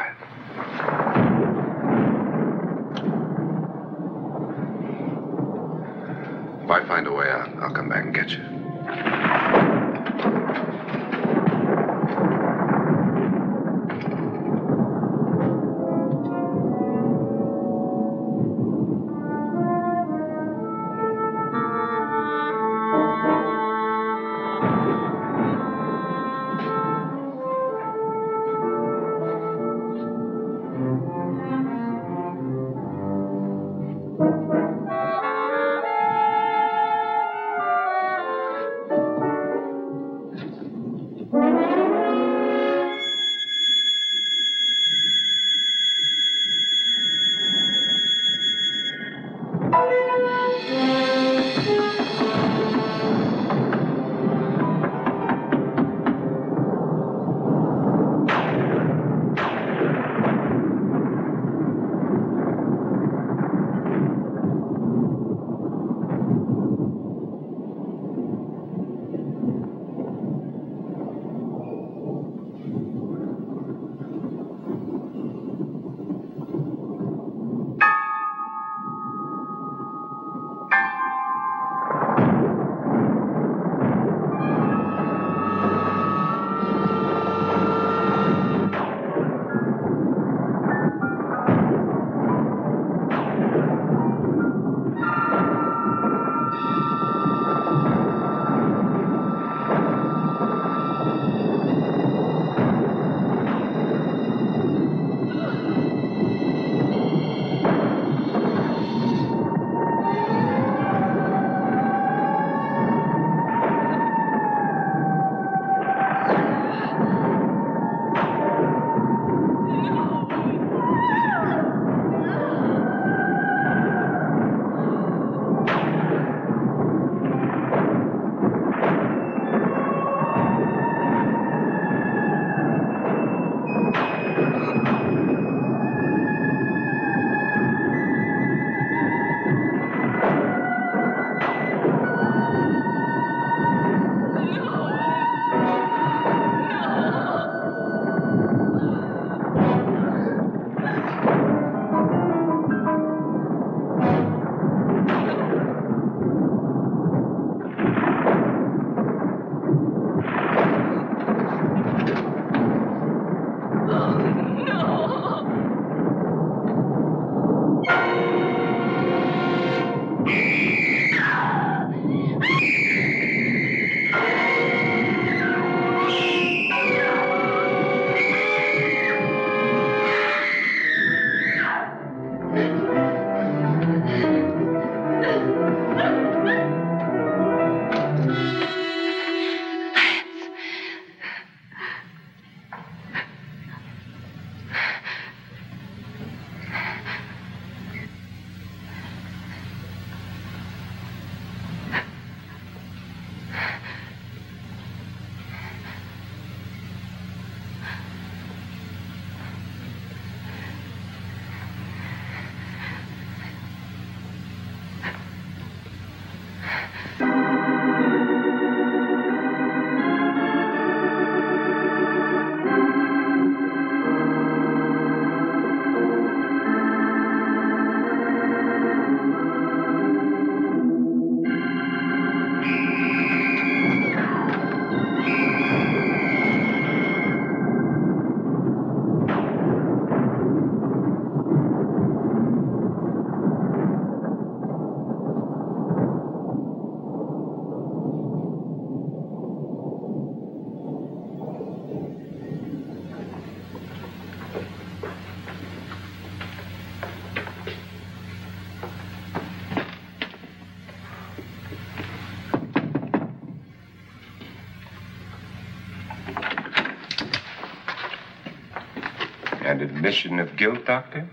Speaker 4: Of guilt, Doctor?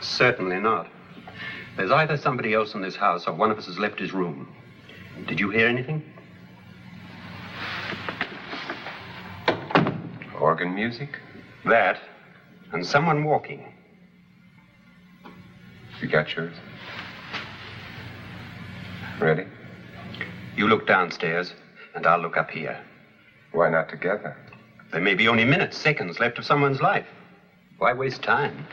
Speaker 8: Certainly not. There's either somebody else in this house or one of us has left his room. Did you hear anything?
Speaker 4: Organ music?
Speaker 8: That, and someone walking.
Speaker 4: You got yours? Ready?
Speaker 8: You look downstairs, and I'll look up here.
Speaker 4: Why not together?
Speaker 8: There may be only minutes, seconds left of someone's life. Why waste time?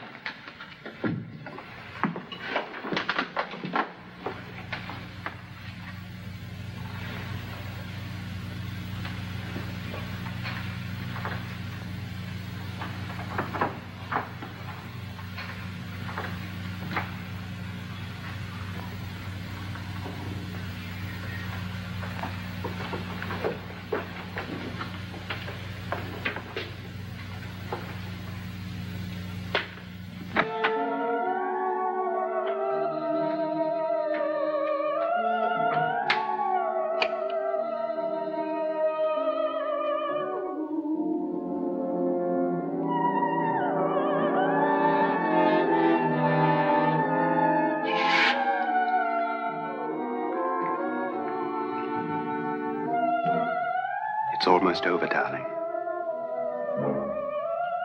Speaker 8: Almost over, darling.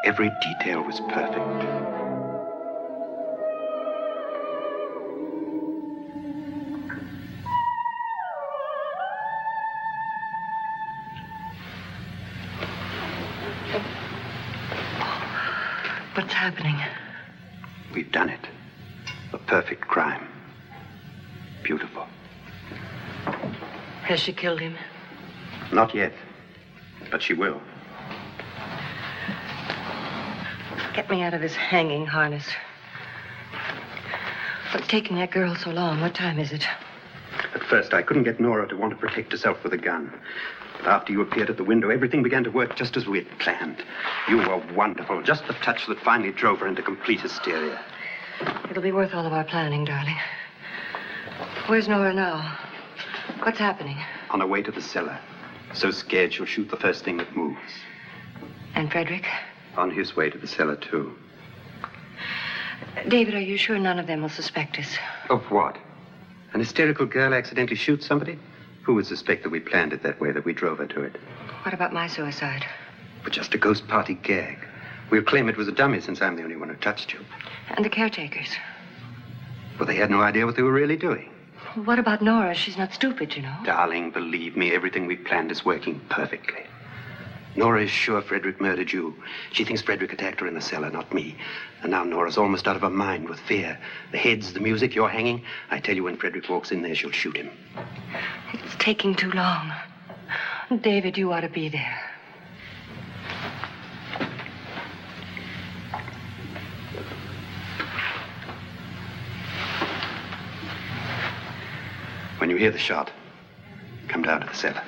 Speaker 8: Every detail was perfect.
Speaker 6: What's happening?
Speaker 8: We've done it. A perfect crime. Beautiful.
Speaker 6: Has she killed him?
Speaker 8: Not yet, but she will.
Speaker 6: Get me out of this hanging harness. What's taking that girl so long? What time is it?
Speaker 8: At first, I couldn't get Nora to want to protect herself with a gun. But after you appeared at the window, everything began to work just as we had planned. You were wonderful, just the touch that finally drove her into complete hysteria.
Speaker 6: It'll be worth all of our planning, darling. Where's Nora now? What's happening?
Speaker 8: On her way to the cellar. So scared she'll shoot the first thing that moves.
Speaker 6: And Frederick?
Speaker 8: On his way to the cellar, too.
Speaker 6: David, are you sure none of them will suspect us?
Speaker 8: Of what? An hysterical girl accidentally shoots somebody? Who would suspect that we planned it that way, that we drove her to it?
Speaker 6: What about my suicide?
Speaker 8: But just a ghost party gag. We'll claim it was a dummy since I'm the only one who touched you.
Speaker 6: And the caretakers?
Speaker 8: Well, they had no idea what they were really doing.
Speaker 6: What about Nora? She's not stupid, you know.
Speaker 8: Darling, believe me, everything we planned is working perfectly. Nora is sure Frederick murdered you. She thinks Frederick attacked her in the cellar, not me. And now Nora's almost out of her mind with fear. The heads, the music, you're hanging. I tell you, when Frederick walks in there, she'll shoot him.
Speaker 6: It's taking too long. David, you ought to be there.
Speaker 8: When you hear the shot, come down to the cellar.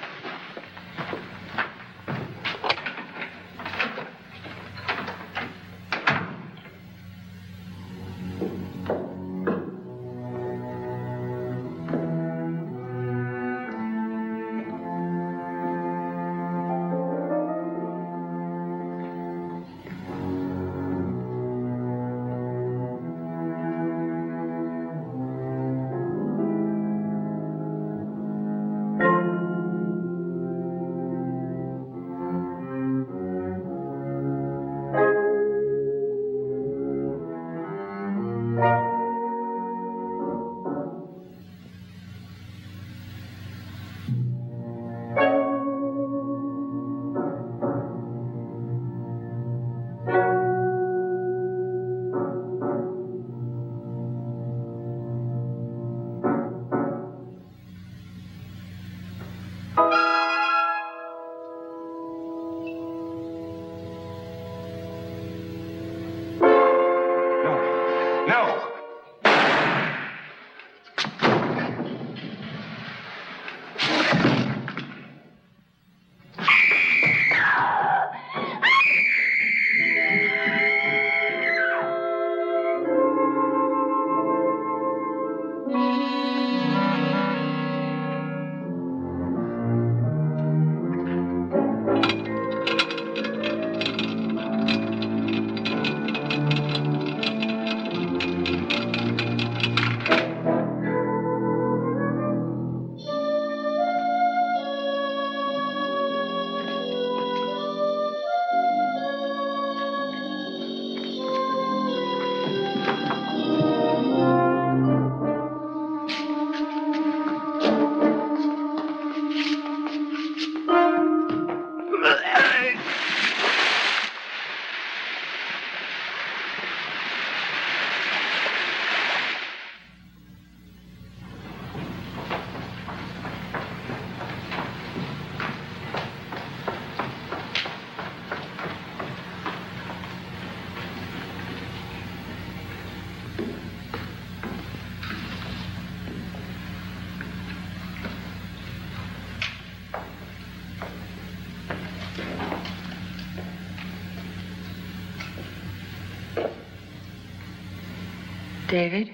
Speaker 6: David?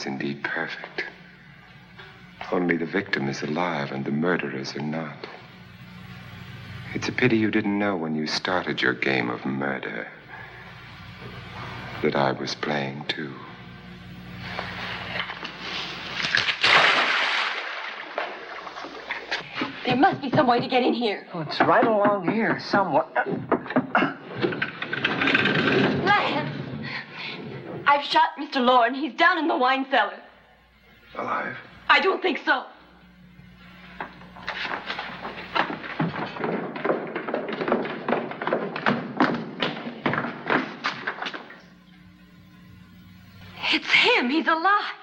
Speaker 4: Planned was indeed perfect. Only the victim is alive and the murderers are not. It's a pity you didn't know when you started your game of murder that I was playing too.
Speaker 5: There must be some way to get in here.
Speaker 13: Oh, it's right along here somewhere.
Speaker 5: Lance! I've shot Mr. Loren. He's down in the wine cellar.
Speaker 4: Alive?
Speaker 5: I don't think so. It's him. He's alive.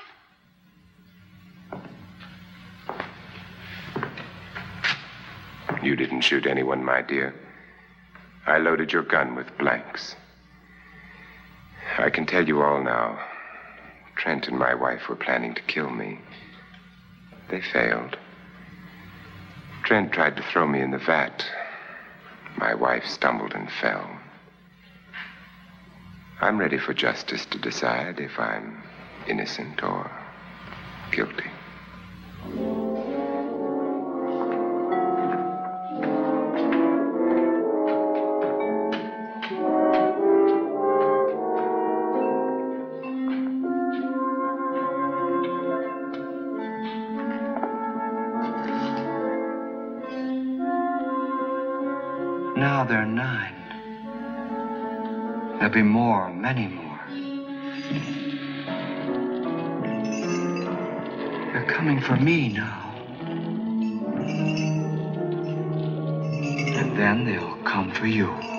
Speaker 4: You didn't shoot anyone, my dear. I loaded your gun with blanks. I can tell you all now. Trent and my wife were planning to kill me. They failed. Trent tried to throw me in the vat. My wife stumbled and fell. I'm ready for justice to decide if I'm innocent or guilty.
Speaker 13: Now they're nine.
Speaker 3: There'll be more, many more. They're coming for me now. And then they'll come for you.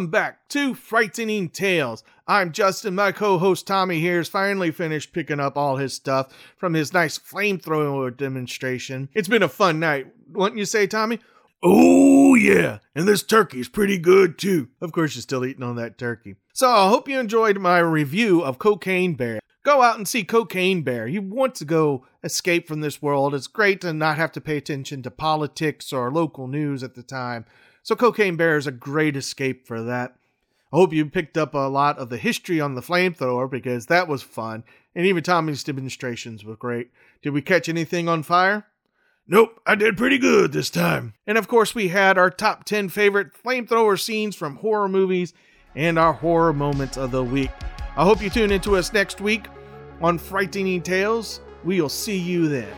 Speaker 1: Welcome back to Frightening Tales. I'm Justin. My co host Tommy here has finally finished picking up all his stuff from his nice flamethrower demonstration. It's been a fun night, wouldn't you say, Tommy? Oh, yeah. And this turkey's pretty good, too. Of course, you're still eating on that turkey. So I hope you enjoyed my review of Cocaine Bear. Go out and see Cocaine Bear. You want to go escape from this world. It's great to not have to pay attention to politics or local news at the time. So Cocaine Bear is a great escape for that. I hope you picked up a lot of the history on the flamethrower because that was fun, and even Tommy's demonstrations were great. Did we catch anything on fire? Nope, I did pretty good this time. And of course, we had our top 10 favorite flamethrower scenes from horror movies and our horror moments of the week. I hope you tune into us next week on Frightening Tales. We'll see you then.